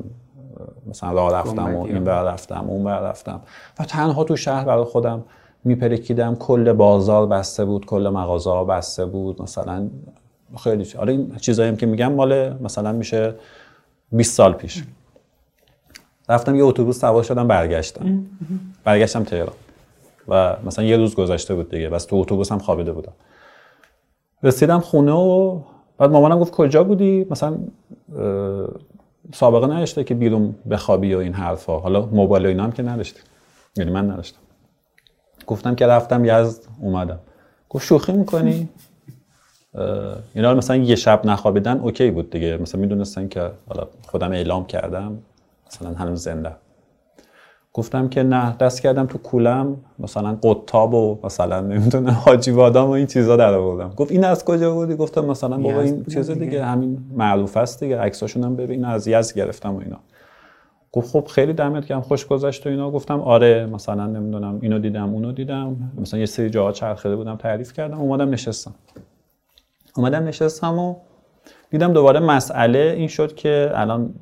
مثلا راه رفتم و این. بر رفتم اون بر رفتم. و تنها تو شهر برای خودم میپرکیدم کل بازار بسته بود کل مغازه ها بسته بود. مثلا خیلی چیز آره چیزایی که میگم مال مثلا میشه 20 سال پیش. رفتم یه اتوبوس سوار شدم برگشتم. برگشتم تهران. و مثلا یه روز گذشته بود دیگه بس تو اتوبوس هم خوابیده بودم. رسیدم خونه و بعد مامانم گفت کجا بودی؟ مثلا سابقه نداشته که بیرون بخوابی و این حرفا. حالا موبایل و اینا هم که نداشته یعنی من نداشتم. گفتم که رفتم یزد اومدم. گفت شوخی می‌کنی؟ اینا مثلا یه شب نخوابیدن اوکی بود دیگه. مثلا می‌دونستن که حالا خودم اعلام کردم مثلا هنوز زنده. گفتم که نه دست کردم تو کولم مثلا قطاب و مثلا نمی‌دونم حاجی بادام و این چیزا در آوردم. گفت این از کجا بودی؟ گفتم مثلا بابا این چیز دیگه. دیگه. همین معروف است دیگه عکساشون هم ببین از یزد گرفتم و اینا. گفت خب خیلی دمت گرم خوش گذشت و اینا. گفتم آره مثلا نمی‌دونم اینو دیدم اونو دیدم. مثلا یه سری جاها چرخیده بودم تعریف کردم اومدم نشستم. اومدم نشستم و دیدم دوباره مسئله این شد که الان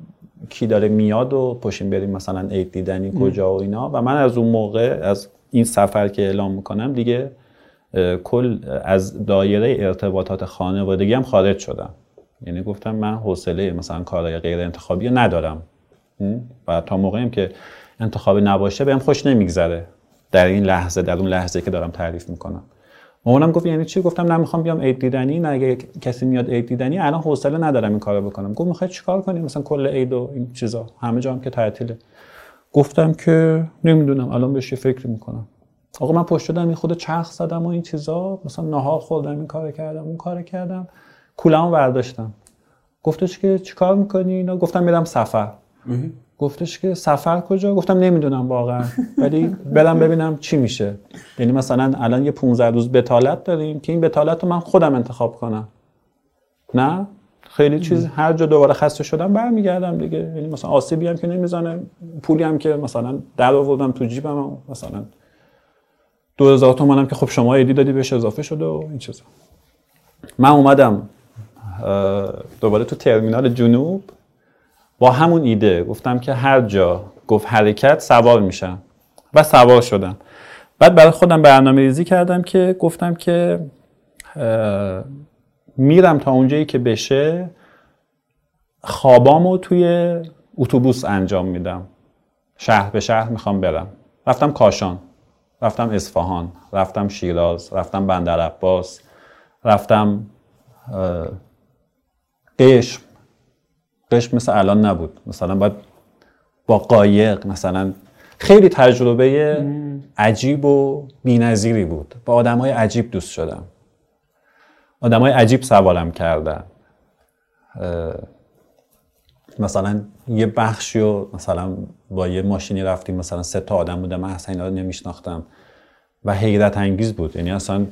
کی داره میاد و پشیم بریم مثلا عید دیدنی کجا و اینا. و من از اون موقع از این سفر که اعلام می‌کنم دیگه کل از دایره ارتباطات خانوادگی هم خارج شدم. یعنی گفتم من حوصله مثلا کارهای غیر انتخابی ندارم. و تا موقعیم که انتخابی نباشه بهم خوش نمیگذره. در این لحظه در اون لحظه که دارم تعریف می‌کنم. مامانم گفت یعنی چی؟ گفتم نه می‌خوام بیام عید دیدنی. نه اگه کسی میاد عید دیدنی الان حوصله ندارم این کارو بکنم. گفت می‌خوای چیکار کنی؟ مثلا کل عید و این چیزا همه جا هم که تعطیله. گفتم که نمی‌دونم الان بهش فکر می‌کنم. آقا من پشت شدم این خود چرخ زدم و این چیزا. مثلا نهار خوردم این کار کردم اون کار کردم. کولمو برداشتم. گفتش که چیکار می‌کنی اینا؟ گفتم میرم سفر. گفتش که سفر کجا؟ گفتم نمی‌دونم واقعا. ولی برم ببینم چی میشه. یعنی مثلا الان یه 15 روز بتالت داریم که این بتالت رو من خودم انتخاب کنم. نه؟ خیلی چیز هر جا دوباره خسته شدم برمیگردم دیگه. یعنی مثلا آسیبی هم که نمی‌زنه پولی هم که مثلا در آوردم تو جیبم مثلا 2000 تومانم که خب شما ایدی دادی بهش اضافه شده و این چیزا. من اومدم دوباره تو ترمینال جنوب. با همون ایده گفتم که هر جا گفت حرکت سوار میشم و سوار شدم. بعد برای خودم برنامه ریزی کردم که گفتم که میرم تا اونجایی که بشه خوابامو توی اتوبوس انجام میدم. شهر به شهر می‌خوام برم. رفتم کاشان رفتم اصفهان رفتم شیراز رفتم بندر عباس رفتم قشم قشم مثل الان نبود. مثلا باید با قایق مثلا خیلی تجربه عجیب و بینظیری بود. با آدم های عجیب دوست شدم. آدم های عجیب سوالم کردن. مثلا یه بخشی و مثلا با یه ماشینی رفتیم مثلا سه تا آدم بودم من اصلا اینا رو نمیشناختم. و حیرت انگیز بود. یعنی اصلا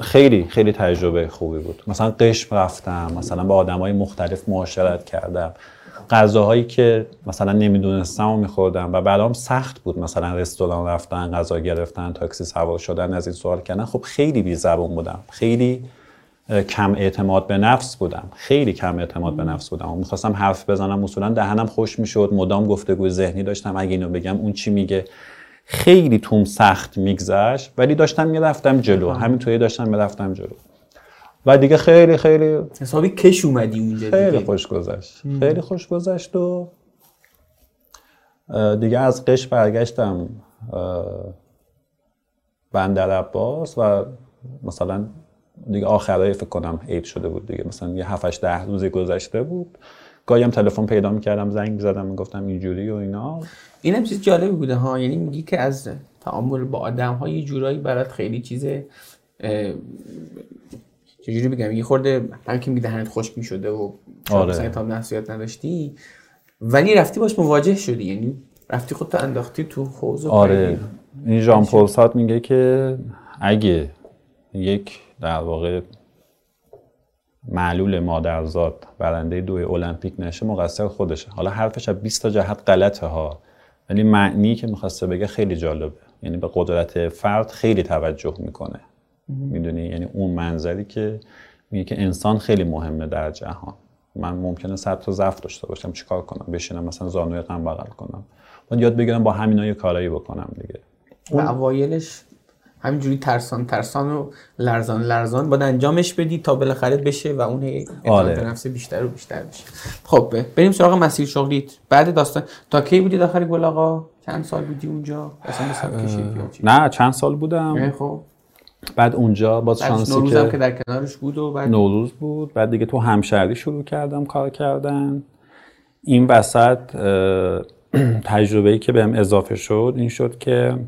خیلی خیلی تجربه خوبی بود. مثلا قشم رفتم مثلا با آدم های مختلف معاشرت کردم. غذاهایی که مثلا نمی‌دونستم و میخوردم و برام سخت بود مثلا رستوران رفتن غذا گرفتن تاکسی سوار شدن از این سوال کردن. خب خیلی بی زبون بودم. خیلی کم اعتماد به نفس بودم. خیلی کم اعتماد به نفس بودم. و می‌خواستم حرف بزنم اصولا دهنم خوش می‌شد مدام گفتگوی ذهنی داشتم. اگه اینو بگم اون چی میگه؟ خیلی توم سخت میگذشت ولی داشتم می‌رفتم جلو. همینطوری داشتم می‌رفتم جلو. و دیگه خیلی خیلی حسابی کش اومدی اونجا خیلی خوش گذشت. خیلی خوش گذشت و دیگه از قش برگشتم بندر عباس و مثلا دیگه آخرای فکر کنم عید شده بود دیگه. مثلا یه 7 ده روزی گذشته بود. گاهی هم تلفن پیدا می‌کردم زنگ می‌زدم می‌گفتم اینجوری و اینا. اینم چیز جالبی بوده ها. یعنی میگی که از تعامل با آدم ها یه جورایی برات خیلی چیز چجوری بگم یه خورده که میگه دهنت خشک می‌شده و آره. تا نفسیات نداشتی ولی رفتی باش مواجه شدی. یعنی رفتی خودتو انداختی تو حوض آره. این ژان پل میگه که اگه یک در واقع معلول مادرزاد برنده دوی المپیک نشه مقصر خودشه. حالا حرفش از 20 تا جهت غلطه ها. ولی معنی که می‌خواسته بگه خیلی جالبه. یعنی به قدرت فرد خیلی توجه می‌کنه. می‌دونی؟ یعنی اون منظری که میگه که انسان خیلی مهمه در جهان. من ممکنه صد تا ضعف داشته باشم چیکار کنم؟ بشینم مثلا زانوی غم بغل کنم. باید یاد بگیرم با همینا یه کارایی بکنم دیگه. و اوایلش همینجوری ترسان ترسان و لرزان لرزان. باید انجامش بدی تا بالاخره بشه و اون اعتماد آره. به نفس بیشتر و بیشتر بشه. خب بریم سراغ مسیر شغلیت. بعد داستان. تا کی بودی داخل گل آقا؟ چند سال بودی اونجا؟ نه چند سال بودم. خب. بعد اونجا باز شانسی که... که در کنارش بود و بعد نوروز بود. بعد دیگه تو همشهری شروع کردم کار کردن. این وسط تجربه ای که بهم اضافه شد این شد که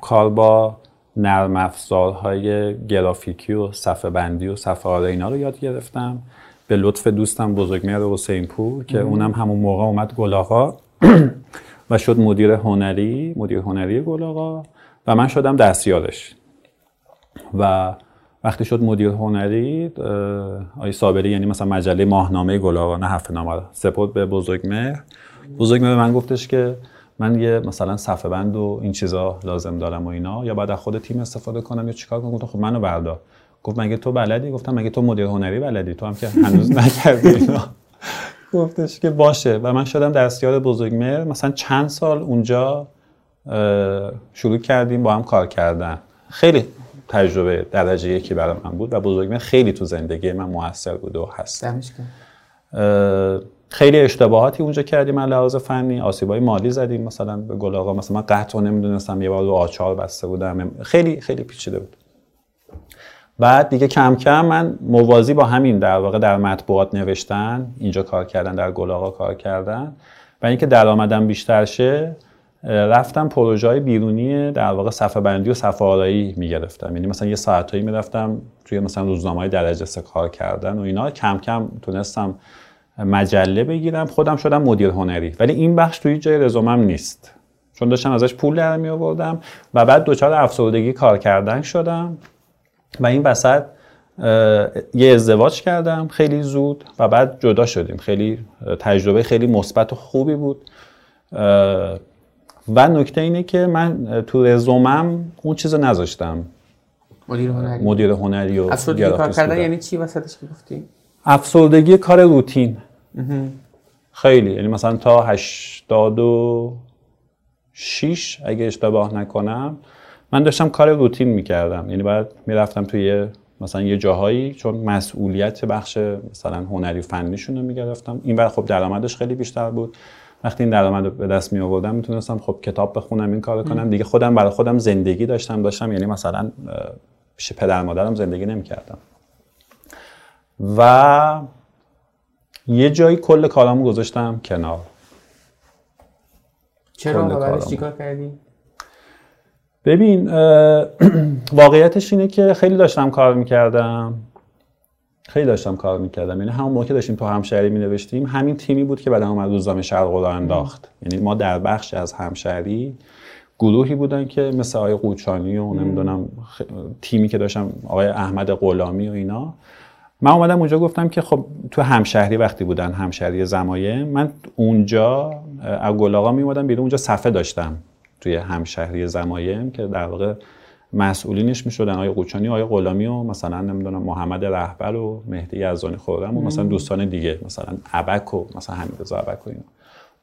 کار با نرم افزارهای گرافیکی و صفحه بندی و صفحه اینا رو یاد گرفتم. به لطف دوستم بزرگمهر حسین پور که اونم همون موقع اومد گلاغا و شد مدیر هنری مدیر هنری گلاغا و من شدم دستیارش. و وقتی شد مدیر هنری آی صابری یعنی مثلا مجله ماهنامه گلاغا نه هفته نامه سپرد به بزرگمهر بزرگمهر به من گفتش که من یه مثلا صفحه بند و این چیزا لازم دارم و اینا یا بعد از خود تیم استفاده کنم یا چیکار کنم؟ گفتم خب منو بردار. گفت مگه تو بلدی؟ گفتم مگه تو مدیر هنری بلدی؟ تو هم که هنوز نکردی اینا. گفتش که باشه. و من شدم دستیار بزرگمهر مثلا چند سال اونجا شروع کردیم با هم کار کردن. خیلی تجربه درجه یکی برای من بود و بزرگمهر خیلی تو زندگی من موثر بود و هست. خیلی اشتباهاتی اونجا کردیم از لحاظ فنی. آسیبای مالی زدیم مثلا به گل آقا. مثلا من قطع نمی‌دونستم یه بار آچار بسته بودم. خیلی خیلی پیچیده بود. بعد دیگه کم کم من موازی با همین در واقع در مطبوعات نوشتن اینجا کار کردن در گل کار کردن. و اینکه درآمدم بیشتر شه رفتم پروژه های بیرونی در واقع صفحه بندی و صفحه آرایی می‌گرفتم. یعنی مثلا یه ساعتایی می‌رفتم توی مثلا روزنامه های درجه سه کار کردن و اینا. کم کم تونستم مجله بگیرم خودم شدم مدیر هنری. ولی این بخش توی جای رزومم نیست. چون داشتم ازش پول در می آوردم و بعد دچار افسردگی کار کردن شدم و این وسط یه ازدواج کردم خیلی زود و بعد جدا شدیم. خیلی تجربه خیلی مثبت و خوبی بود. و نکته اینه که من تو رزومم اون چیز نذاشتم. مدیر هنری. مدیر هنری و کار کردن یعنی چی وسطش گفتی؟ افسردگی کار روتین. خیلی. یعنی مثلا تا 86 اگه اشتباه نکنم من داشتم کار روتین می‌کردم. یعنی بعد می‌رفتم توی مثلا یه جاهایی چون مسئولیت بخش مثلا هنری فنیشون رو می‌گرفتم. این وقت خب درآمدش خیلی بیشتر بود. وقتی این درآمد به دست می آوردم می‌تونستم خب کتاب بخونم این کار کنم. دیگه خودم برای خودم زندگی داشتم داشتم یعنی مثلا پیش پدر مادرم زندگی نمی‌کردم. و یه جایی کل کارامو گذاشتم کنار. چرا چیکار کردی؟ ببین واقعیتش اینه که خیلی داشتم کار می‌کردم. خیلی داشتم کار می‌کردم. یعنی همون موقع داشتیم تو همشهری می نوشتیم همین تیمی بود که بعد اومد روزنامه شرق رو انداخت. یعنی ما در بخش از همشهری گروهی بودن که مثل آقای قوچانی و نمی‌دونم تیمی که داشتم آقای احمد غلامی و اینا من اومدم اونجا گفتم که خب تو همشهری وقتی بودن همشهری زمایه من اونجا از گلاغا می اومدم بیرون اونجا صفحه داشتم توی همشهری زمایم که در واقع مسئولینش می‌شدن آقای قوچانی آقای غلامی و مثلا نمی‌دونم محمد رهبر و مهدی یزدانی خورم و مثلا دوستان دیگه مثلا ابک و مثلا حمیدرضا ابک و اینا.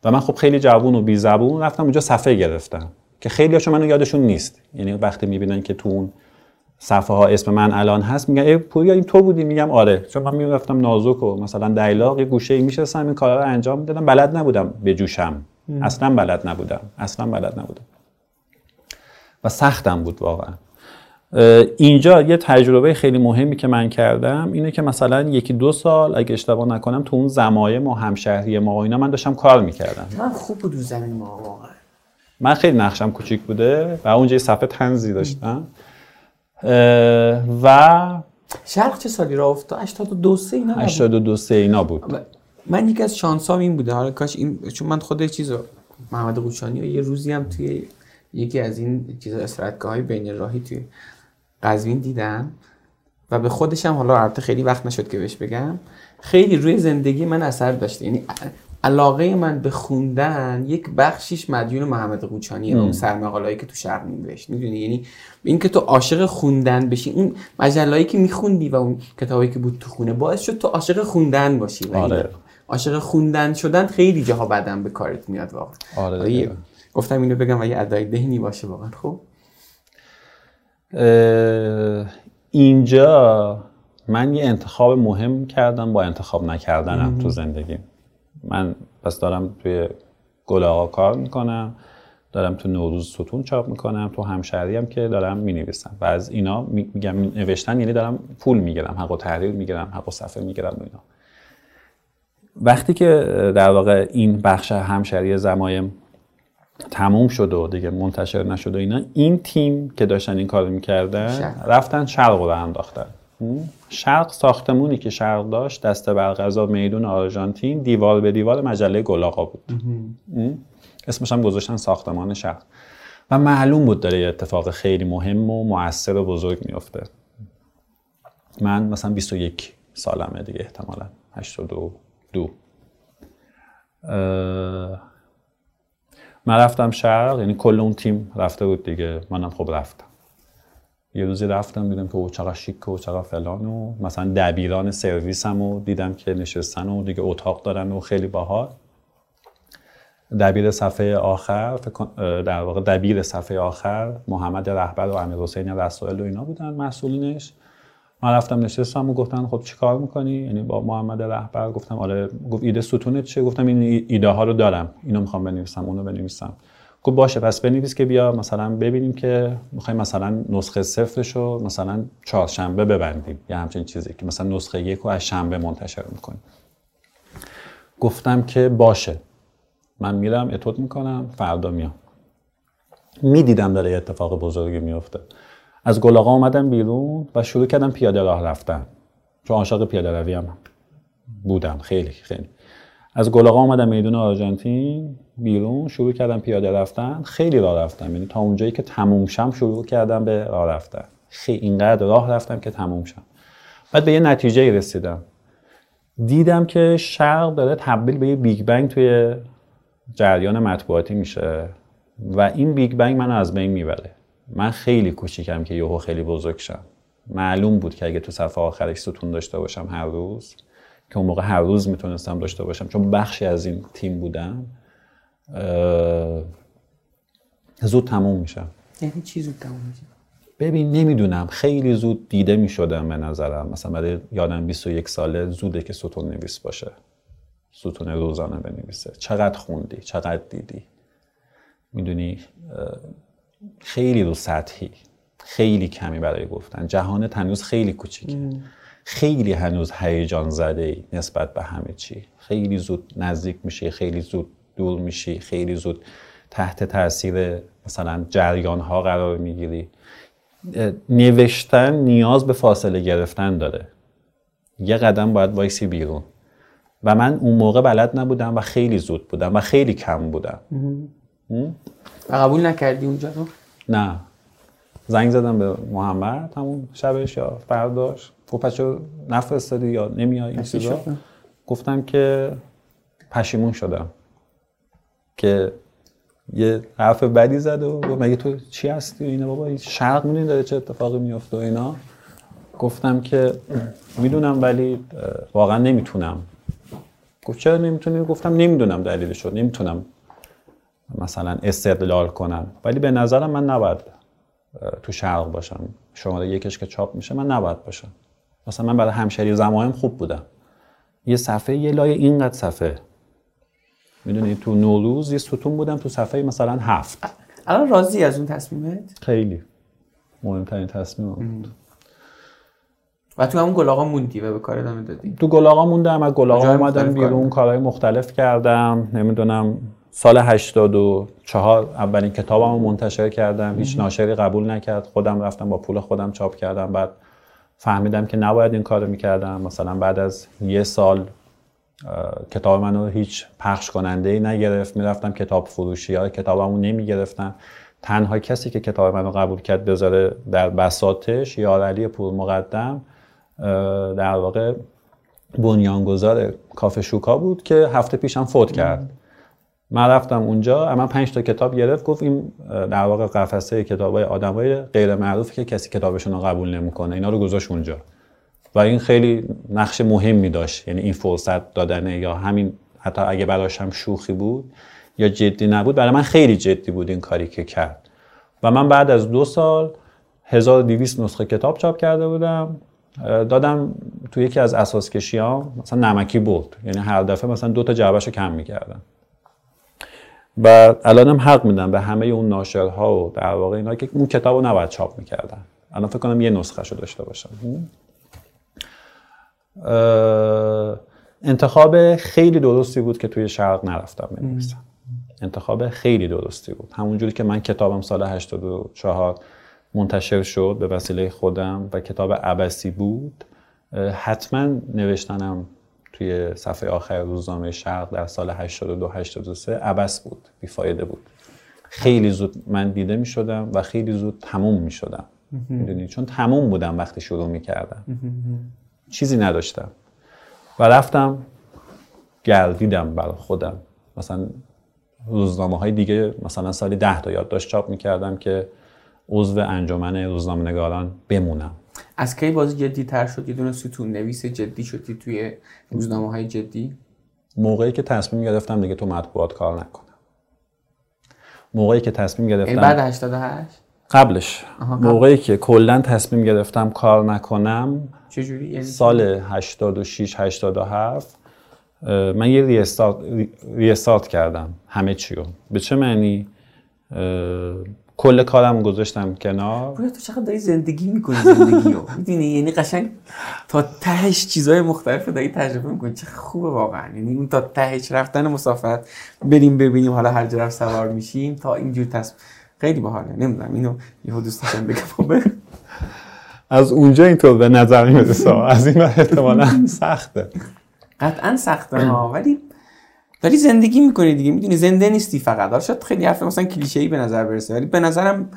و من خب خیلی جوون و بی زبون رفتم اونجا صفحه گرفتم که خیلی هاشون منو یادشون نیست. یعنی وقتی می‌بینن که تو اون صفحه ها اسم من الان هست میگن ای پوریا این تو بودی؟ میگم آره. چون من می‌رفتم نازک و مثلا دیلاق یه گوشه ای میشستم این کارا رو انجام می‌دادم. بلد نبودم به جوشم. اصلا بلد نبودم. اصلا بلد نبودم. و سختم بود واقعا. اینجا یه تجربه خیلی مهمی که من کردم اینه که مثلا یکی دو سال اگه اشتباه نکنم تو اون زمایه ما همشهری ما اینا من داشتم کار می‌کردم. من خوب بود زمین ما واقعا. من خیلی نقشم کوچیک بوده و اونجا یه صفحه تنزی داشتم. و شرق چه سالی را افتاد؟ 82 3 اینا 82 3 اینا بود. من یکی از شانسام این بوده. حالا کاش این چون من خود چیزو محمد قوچانی یه روزی هم توی یکی از این چیزا استراحتگاه های بین راهی توی قزوین دیدم و به خودشم حالا البته خیلی وقت نشد که بهش بگم. خیلی روی زندگی من اثر داشته یعنی علاقه من به خوندن یک بخشیش مدیون محمد قوچانی اون سرمقالهایی که تو شرق می‌نوشت. می‌دونی؟ یعنی این که تو عاشق خوندن بشی اون مجلهایی که میخوندی و اون کتابایی که بود تو خونه باعث شد تو عاشق خوندن باشی. آره. عاشق خوندن شدن خیلی جاها بعدم به کارت میاد واقعا. آره. گفتم اینو بگم و یه ادای دهنی باشه واقعا. خب؟ اینجا من یه انتخاب مهم کردم با انتخاب نکردنم تو زندگی من پس دارم توی گل آقا کار می‌کنم دارم تو نوروز ستون چاپ می‌کنم تو همشهری هم که دارم می‌نویسم. و از اینا میگم نوشتن یعنی دارم پول می‌گیرم حق و تحریر می‌گیرم حق و صفحه می‌گیرم و اینا. وقتی که در واقع این بخش همشهری زمایم تموم شد و دیگه منتشر نشد و اینا این تیم که داشتن این کارو می‌کردن رفتن شرق رو انداختن. شرق ساختمونی که شرق داشت دسته برغذا میدون آرژانتین دیوار به دیوار مجله گلاقا بود. اسمش هم گذاشتن ساختمان شرق. و معلوم بود داره یه اتفاق خیلی مهم و موثر و بزرگ میفته من مثلا 21 سالمه دیگه احتمالا 82 من رفتم شرق یعنی کل اون تیم رفته بود دیگه منم خب رفتم. یه روزی رفتم دیدم که او چقدر شیک و چقدر فلان و مثلا دبیران سرویسم و دیدم که نشستن و دیگه اتاق دارن و خیلی باحال. دبیر صفحه آخر در واقع دبیر صفحه آخر محمد رهبر و امیر حسین رسائل و اینا بودن مسئولینش من رفتم نشستم و گفتن خب چی کار می‌کنی؟ یعنی با محمد رهبر گفتم آره گفت ایده ستونت چیه؟ گفتم این ایده ها رو دارم اینو می‌خوام بنویسم اونو بنویسم. گفت باشه پس بنویس که بیا مثلا ببینیم که می‌خوایم مثلا نسخه صفرش رو مثلا چهارشنبه ببندیم. یا همچین چیزی که مثلا نسخه یک رو از شنبه منتشر می‌کنیم. گفتم که باشه. من میرم اتود می‌کنم فردا میام. می‌دیدم داره اتفاق بزرگی میفته از گلاغا اومدم بیرون و شروع کردم پیاده راه رفتن. چون عاشق پیاده روی هم بودم. خیلی خیلی. از گلاغا اومدم میدون آرژانتین. بیرون شروع کردم پیاده رفتن خیلی راه رفتم یعنی تا اونجایی که تموم شم شروع کردم به راه رفتن. خیلی اینقدر راه رفتم که تموم شم. بعد به یه نتیجه رسیدم. دیدم که شرق داره تبدیل به یه بیگ بنگ توی جریان مطبوعاتی میشه و این Big Bang منو از بین می‌بره. من خیلی کوچیکم که یهو خیلی بزرگ شم. معلوم بود که اگه تو صفحه آخرش ستون داشته باشم هر روز که اون موقع هر روز می‌تونستم داشته باشم چون بخشی از این تیم بودم. زود تموم میشم یعنی چی زود تموم میشه؟ ببین نمی‌دونم. خیلی زود دیده می‌شدم به نظرم. مثلا برای یادم 21 ساله زوده که ستون نویس باشه. ستون روزانه بنویسه. چقدر خوندی؟ چقدر دیدی؟ می‌دونی خیلی رو سطحی. خیلی کمی برای گفتن. جهان هنوز خیلی کوچیکه. خیلی هنوز هیجان زده ای نسبت به همه چی. خیلی زود نزدیک میشی خیلی زود دور میشی خیلی زود تحت تاثیر مثلا جریان ها قرار می‌گیری. نوشتن نیاز به فاصله گرفتن داره. یه قدم باید وایسی بیرون. و من اون موقع بلد نبودم و خیلی زود بودم و خیلی کم بودم. و قبول نکردی اونجا رو؟ نه. زنگ زدم به محمد. همون شبش یا فرداش. گفت پس نفرستادی یا نمیای این چیزا؟ گفتم که پشیمون شدم. که یه حرف بدی زد و گفت مگه تو چی هستی و اینا؟ بابا شرق می‌دونی داره چه اتفاقی میفته و اینا؟ گفتم که می‌دونم ولی واقعا نمی‌تونم. گفت چرا نمی‌تونی؟ گفتم نمی‌دونم دلیلش رو نمی‌تونم مثلا استدلال کنم. ولی به نظرم من نباید تو شرق باشم. شماره یکش که چاپ میشه من نباید باشم. مثلا من برای همشری زمایم خوب بودم. یه صفحه یه لایه اینقدر صفحه. می‌دونی تو نوروز یه ستون بودم تو صفحه مثلا هفت. الان راضی از اون تصمیمت؟ خیلی مهمترین تصمیم بود. و تو همون گلاغا موندی و به کار ادامه دادی؟ تو گلاغا موندم از گلاغا اومدم بیرون کارهای مختلف کردم. نمی‌دونم سال 84 اولین کتابمو منتشر کردم. هیچ ناشری قبول نکرد. خودم رفتم با پول خودم چاپ کردم. بعد فهمیدم که نباید این کارو می‌کردم. مثلا بعد از یه سال کتاب منو هیچ پخش کننده ای نگرفت. می‌رفتم کتاب فروشی ها کتابمو نمی‌گرفتن تنها کسی که کتاب منو قبول کرد بذاره در بساتش یارعلی پور مقدم در واقع بنیانگذار کافه شوکا بود که هفته پیشم فوت کرد. من رفتم اونجا من پنج تا کتاب گرفت. گفت این در واقع قفسه کتابای آدمای غیر معروفی که کسی کتابشون رو قبول نمی‌کنه. اینا رو گذاشت اونجا. و این خیلی نقش مهمی داشت. یعنی این فرصت دادنه یا همین حتی اگه براش هم شوخی بود یا جدی نبود. برای من خیلی جدی بود این کاری که کرد. و من بعد از دو سال 1200 نسخه کتاب چاپ کرده بودم. دادم تو یکی از اساس کشیام مثلا نمکی بود یعنی هر دفعه مثلا دو تا جعبهشو کم می‌کردم. و الانم حق میدم به همه اون ناشرها و در واقع اینا که اون کتاب رو نباید چاپ می‌کردن. الان فکر کنم یه نسخه شو داشته باشم. انتخاب خیلی درستی بود که توی شرق نرفتم بنویسم. انتخاب خیلی درستی بود. همونجوری که من کتابم سال 84 منتشر شد به وسیله خودم و کتاب عبسی بود حتما نوشتنم توی صفحه آخر روزنامه شرق در سال 82 83 عبس بود بیفایده بود. خیلی زود من دیده می شدم و خیلی زود تموم می شدم. می‌دونی؟ چون تموم بودم وقتی شروع می‌کردم چیزی نداشتم. و رفتم گردیدم برای خودم. مثلا روزنامه های دیگه مثلا سالی ده تا یادداشت چاپ می‌کردم که عضو انجمن روزنامه نگاران بمونم. از کی بازی جدی تر شد؟ یه دونه ستون نویس جدی شدی توی روزنامه های جدی؟ موقعی که تصمیم گرفتم دیگه تو مطبوعات کار نکنم. موقعی که تصمیم این گرفتم بعد 88 قبلش. قبل. موقعی که کلا تصمیم گرفتم کار نکنم چجوری؟ یعنی سال 86 87 اه، من یه ریستارت, ریستارت کردم. همه چی رو. به چه معنی؟ کل کارم گذاشتم کنار. بویا تو چقدر داری زندگی می‌کنی زندگی رو می‌دونی؟ یعنی قشنگ تا تهش چیزهای مختلف داری تجربه می‌کنی. چه خوبه واقعا. یعنی اون تا تهش رفتن مسافرت بریم ببینیم حالا هر جا رفت سوار میشیم تا اینجور تصمیم. خیلی باحاله. نمی‌دونم. اینو یهو دوست داشتم بگم خب. از اونجا اینطور به نظر می‌رسه از این احتمالا سخته. قطعا سخته ها. ولی داری زندگی می‌کنی دیگه. می‌دونی زنده نیستی فقط. حالا شاید خیلی حرف مثلا کلیشه ای به نظر برسه. ولی به نظرم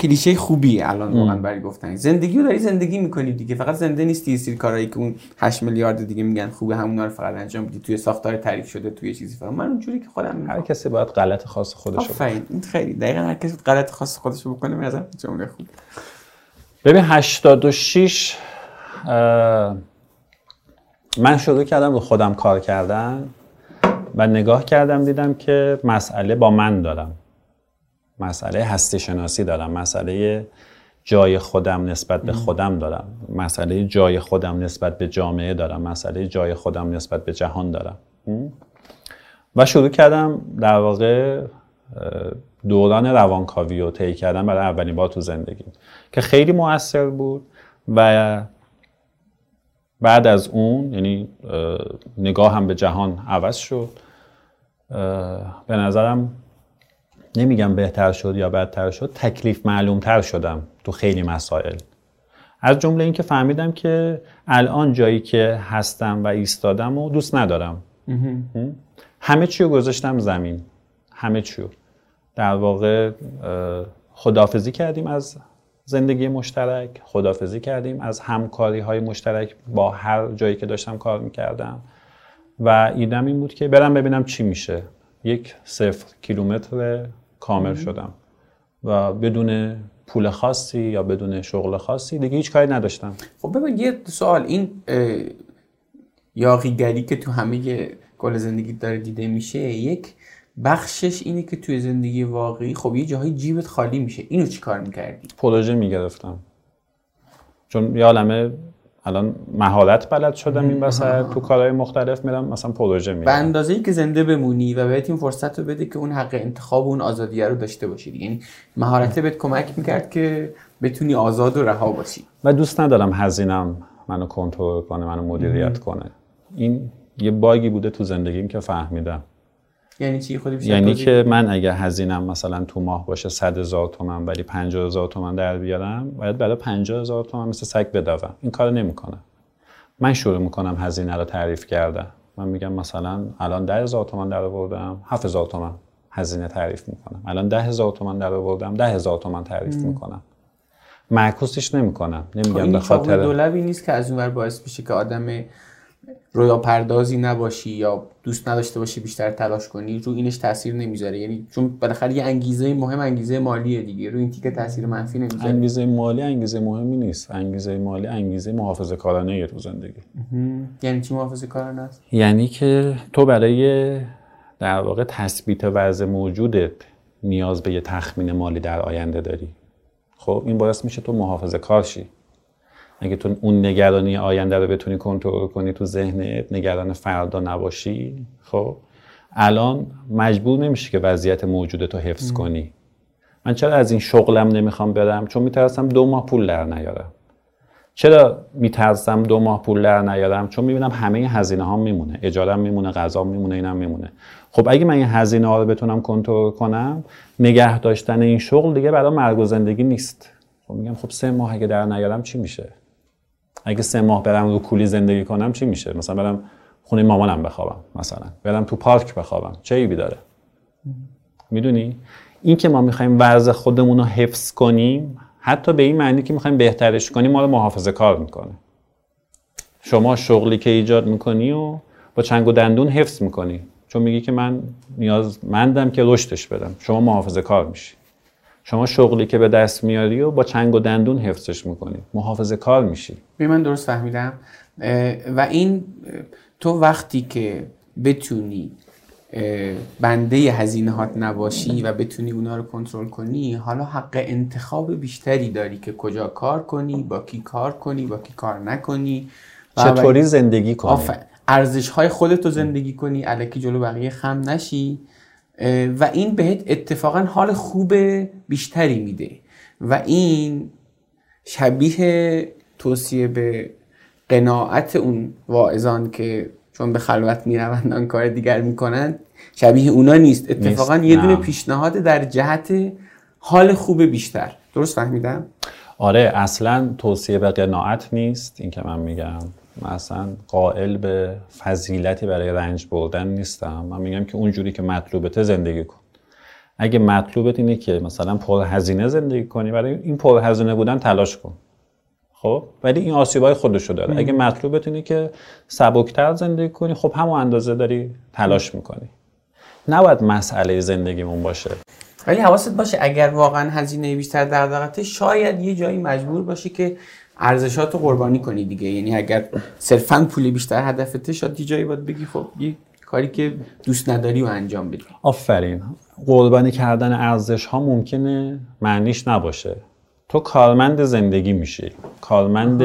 کلیشه خوبیه الان واقعا برای گفتن زندگی رو داری زندگی می‌کنی دیگه. فقط زنده نیستی. سری کارهایی که اون 8 میلیارد دیگه میگن خوبه همونا رو فقط انجام بدی توی ساختار تعریف شده توی چیزی فقط. من اونجوری که خودم هر میگم کسی باید غلط خاص خودش رو آفرین. این خیلی. دقیقا هر کسی غلط خاص خودش رو بکنه به نظر جمله خوب. ببین 86 اه، من شروع کردم رو خودم کار کردن و نگاه کردم دیدم که مسئله با من دارم. مسئله هستی شناسی دارم مسئله جای خودم نسبت به خودم دارم. مسئله جای خودم نسبت به جامعه دارم. مسئله جای خودم نسبت به جهان دارم? و شروع کردم در واقع دوران روانکاوی رو طی کردم برای اولین بار تو زندگی. که خیلی موثر بود و بعد از اون یعنی اه، نگاهم به جهان عوض شد. به نظرم نمیگم بهتر شد یا بدتر شد تکلیف معلومتر شدم تو خیلی مسائل. از جمله اینکه فهمیدم که الان جایی که هستم و ایستادم و دوست ندارم. همه چی رو گذاشتم زمین. همه چی در واقع اه، خداحافظی کردیم از زندگی مشترک خداحافظی کردیم از همکاری های مشترک با هر جایی که داشتم کار می‌کردم. و ایدم این بود که برم ببینم چی میشه. یک صفر کیلومتر کامل شدم. و بدون پول خاصی یا بدون شغل خاصی دیگه هیچ کاری نداشتم. خب ببین یه سوال. این اه، یاغیگری که تو همه کل زندگی داره دیده میشه یک بخشش اینه که توی زندگی واقعی خب یه جاهای جیبت خالی میشه. اینو چی کار می‌کردی؟ پروژه می‌گرفتم. چون یه عالمه الان مهارت بلد شدم این وسط تو کارهای مختلف میرم مثلا پروژه به می‌گیرم اندازه ای که زنده بمونی و بهت این فرصت رو بده که اون حق انتخاب و اون آزادیه رو داشته باشی یعنی مهارت بهت کمک می‌کرد که بتونی آزاد و رها باشی. و دوست ندارم هزینم منو کنترل کنه منو مدیریت کنه. این یه باگی بوده تو زندگیم که فهمیدم. یعنی چی؟ خودی بیشتر یعنی که من اگه هزینم مثلا تو ماه باشه 100 هزار تومن ولی 50 هزار تومن در بیارم باید برای 50 هزار تومن مثل سگ بدوم. این کارو نمی‌کنم. من شروع می‌کنم هزینه رو تعریف کردم من میگم مثلا الان 10 هزار تومن در آوردم 7 هزار تومن هزینه تعریف می‌کنم. الان 10 هزار تومن در آوردم 10 هزار تومن تعریف می‌کنم. معکوسش نمی‌کنم. خب نمیگم به خاطر دولبی نیست که از اون ور باعث بشه که آدم رویا پردازی نباشی یا دوست نداشته باشی بیشتر تلاش کنی رو اینش تاثیر نمی‌ذاره. یعنی چون بالاخره یه انگیزه مهم انگیزه مالیه دیگه. رو این تیکه تاثیر منفی نمی‌ذاره. انگیزه مالی انگیزه مهمی نیست. انگیزه مالی انگیزه محافظه کارانه تو زندگی. یعنی چی محافظه کارانه است؟ یعنی که تو برای در واقع تثبیت وضع موجودت نیاز به یه تخمین مالی در آینده داری. خب این باعث میشه تو محافظه کار شی. اگه تو اون نگرانی آینده رو بتونی کنترل کنی تو ذهنت نگران فردا نباشی خب؟ الان مجبور نمیشی که وضعیت موجودت رو حفظ کنی. من چرا از این شغلم نمی‌خوام برم؟ چون میترسم دو ماه پول در نیارم. چرا میترسم دو ماه پول در نیارم؟ چون می‌بینم همه هزینه ها میمونه. اجاره میمونه غذا میمونه اینم میمونه. خب اگه من این هزینه ها رو بتونم کنترل کنم نگه داشتن این شغل دیگه برای مرگ و زندگی نیست. خب میگم خب سه ماه اگه در نیارم چی میشه؟ اگه سه ماه برم رو کولی زندگی کنم چی میشه؟ مثلا برم خونه مامانم بخوابم مثلا. برم تو پارک بخوابم. چه ایبی داره؟ می‌دونی؟ این که ما می‌خوایم وضع خودمون رو حفظ کنیم حتی به این معنی که می‌خوایم بهترش کنیم ما رو محافظه کار می‌کنه. شما شغلی که ایجاد می‌کنی و با چنگ و دندون حفظ می‌کنی. چون میگی که من نیازمندم که رشدش بدم. شما محافظه کار میشی. شما شغلی که به دست میاری و با چنگ و دندون حفظش می‌کنی. محافظه کار میشی. من درست فهمیدم. و این تو وقتی که بتونی بنده هزینه هات نباشی و بتونی اونا رو کنترل کنی حالا حق انتخاب بیشتری داری که کجا کار کنی با کی کار کنی با کی کار نکنی. چطوری زندگی کنی؟ ارزش های خودت رو زندگی کنی. علکی جلو بقیه خم نشی. و این بهت اتفاقا حال خوب بیشتری میده. و این شبیه توصیه به قناعت اون واعظان که چون به خلوت می‌روند آن کار دیگر می‌کنند شبیه اونا نیست. اتفاقا یه دونه پیشنهاد در جهت حال خوب بیشتر. درست فهمیدم؟ آره اصلا توصیه به قناعت نیست. این که من میگم. من اصلا قائل به فضیلتی برای رنج بردن نیستم. من میگم که اونجوری که مطلوبته زندگی کن. اگه مطلوبت اینه که مثلا پر هزینه زندگی کنی برای این پر هزینه بودن تلاش کن. خب؟ ولی این آسیبای خودشو داره. اگه مطلوبت اینه که سبکتر زندگی کنی خب همون اندازه داری تلاش می‌کنی. نباید مسئله زندگیمون باشه. ولی حواست باشه اگر واقعا هزینه بیشتر در شاید یه جایی مجبور باشی که ارزشات رو قربانی کنی دیگه. یعنی اگر صرفا پول بیشتر هدفته شاید یه جایی باید بگی خب یه کاری که دوست نداری و انجام بدی. آفرین. قربانی کردن ارزش ها ممکنه معنیش نباشه. تو کارمند زندگی میشی. کارمند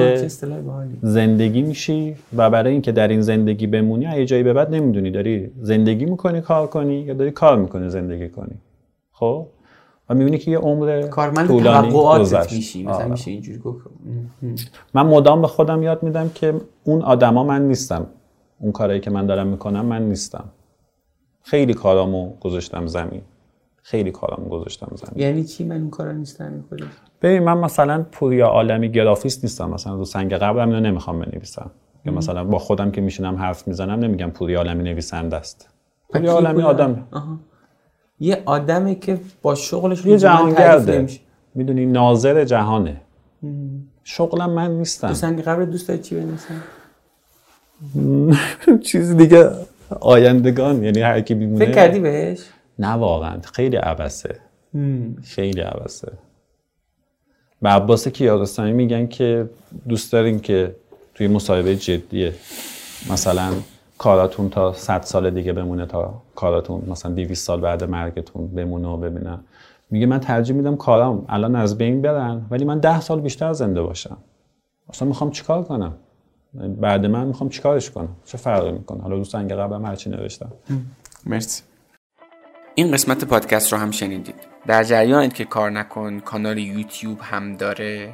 زندگی میشی و برای اینکه در این زندگی بمونی یه جایی به بعد نمی‌دونی. داری زندگی می‌کنی کار کنی یا داری کار می‌کنی زندگی کنی. خب؟ و می‌بینی که یه عمر کارمند توقعاتت میشی مثلا آره. میشه اینجوری من مدام به خودم یاد میدم که اون آدما من نیستم. اون کارایی که من دارم می‌کنم من نیستم. خیلی کارامو گذاشتم زمین. خیلی کارامو گذاشتم زمین. یعنی چی من اون کارا نیستم؟ ببین من مثلا پوریا عالمی گرافیست نیستم. مثلا رو سنگ قبرم اینو نمی‌خوام بنویسم. یا مثلا با خودم که میشینم حرف می‌زنم نمیگم پوریا عالمی نویسنده است. پوریا عالمی آدم. یه آدمی که با شغلش یه جهانگرده. می‌دونی ناظر جهانه. شغلم من نیستم. تو سنگ قبر دوست داری چی بنویسم؟ چیز دیگه آیندگان یعنی هر کی بیمونه فکر کردی بهش؟ نه واقعا. خیلی عبسه خیلی عبسه به عباس کیارستانی میگن که دوست دارین که توی مصاحبه جدیه. مثلا کاراتون تا 100 سال دیگه بمونه تا کاراتون مثلا 200 سال بعد مرگتون بمونه و ببینم میگه من ترجیح میدم کارام الان از بین برن ولی من 10 سال بیشتر زنده باشم. اصلا می‌خوام چیکار کنم؟ بعد من می‌خوام چیکارش کنم؟ چه فرقی می‌کنه؟ حالا دوست انگه قبلم هرچی نوشتم. مرسی. این قسمت پادکست رو هم شنیدید. در جریان که کار نکن کانال یوتیوب هم داره.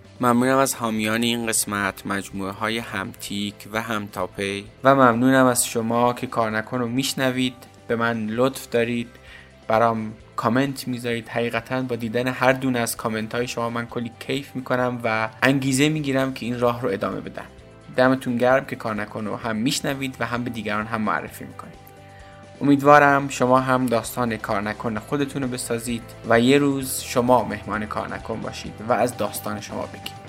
ممنونم از حامیان این قسمت مجموعه های همتیک و همتاپی. و ممنونم از شما که کار نکن رو میشنوید. به من لطف دارید. برام کامنت می‌ذارید. حقیقتا با دیدن هر دونه از کامنت های شما من کلی کیف می‌کنم و انگیزه می‌گیرم که این راه رو ادامه بدم. دمتون گرم که کار نکن رو هم میشنوید و هم به دیگران هم معرفی می‌کنید. امیدوارم شما هم داستان کار نکن خودتون رو بسازید و یه روز شما مهمان کار نکن باشید و از داستان شما بگید.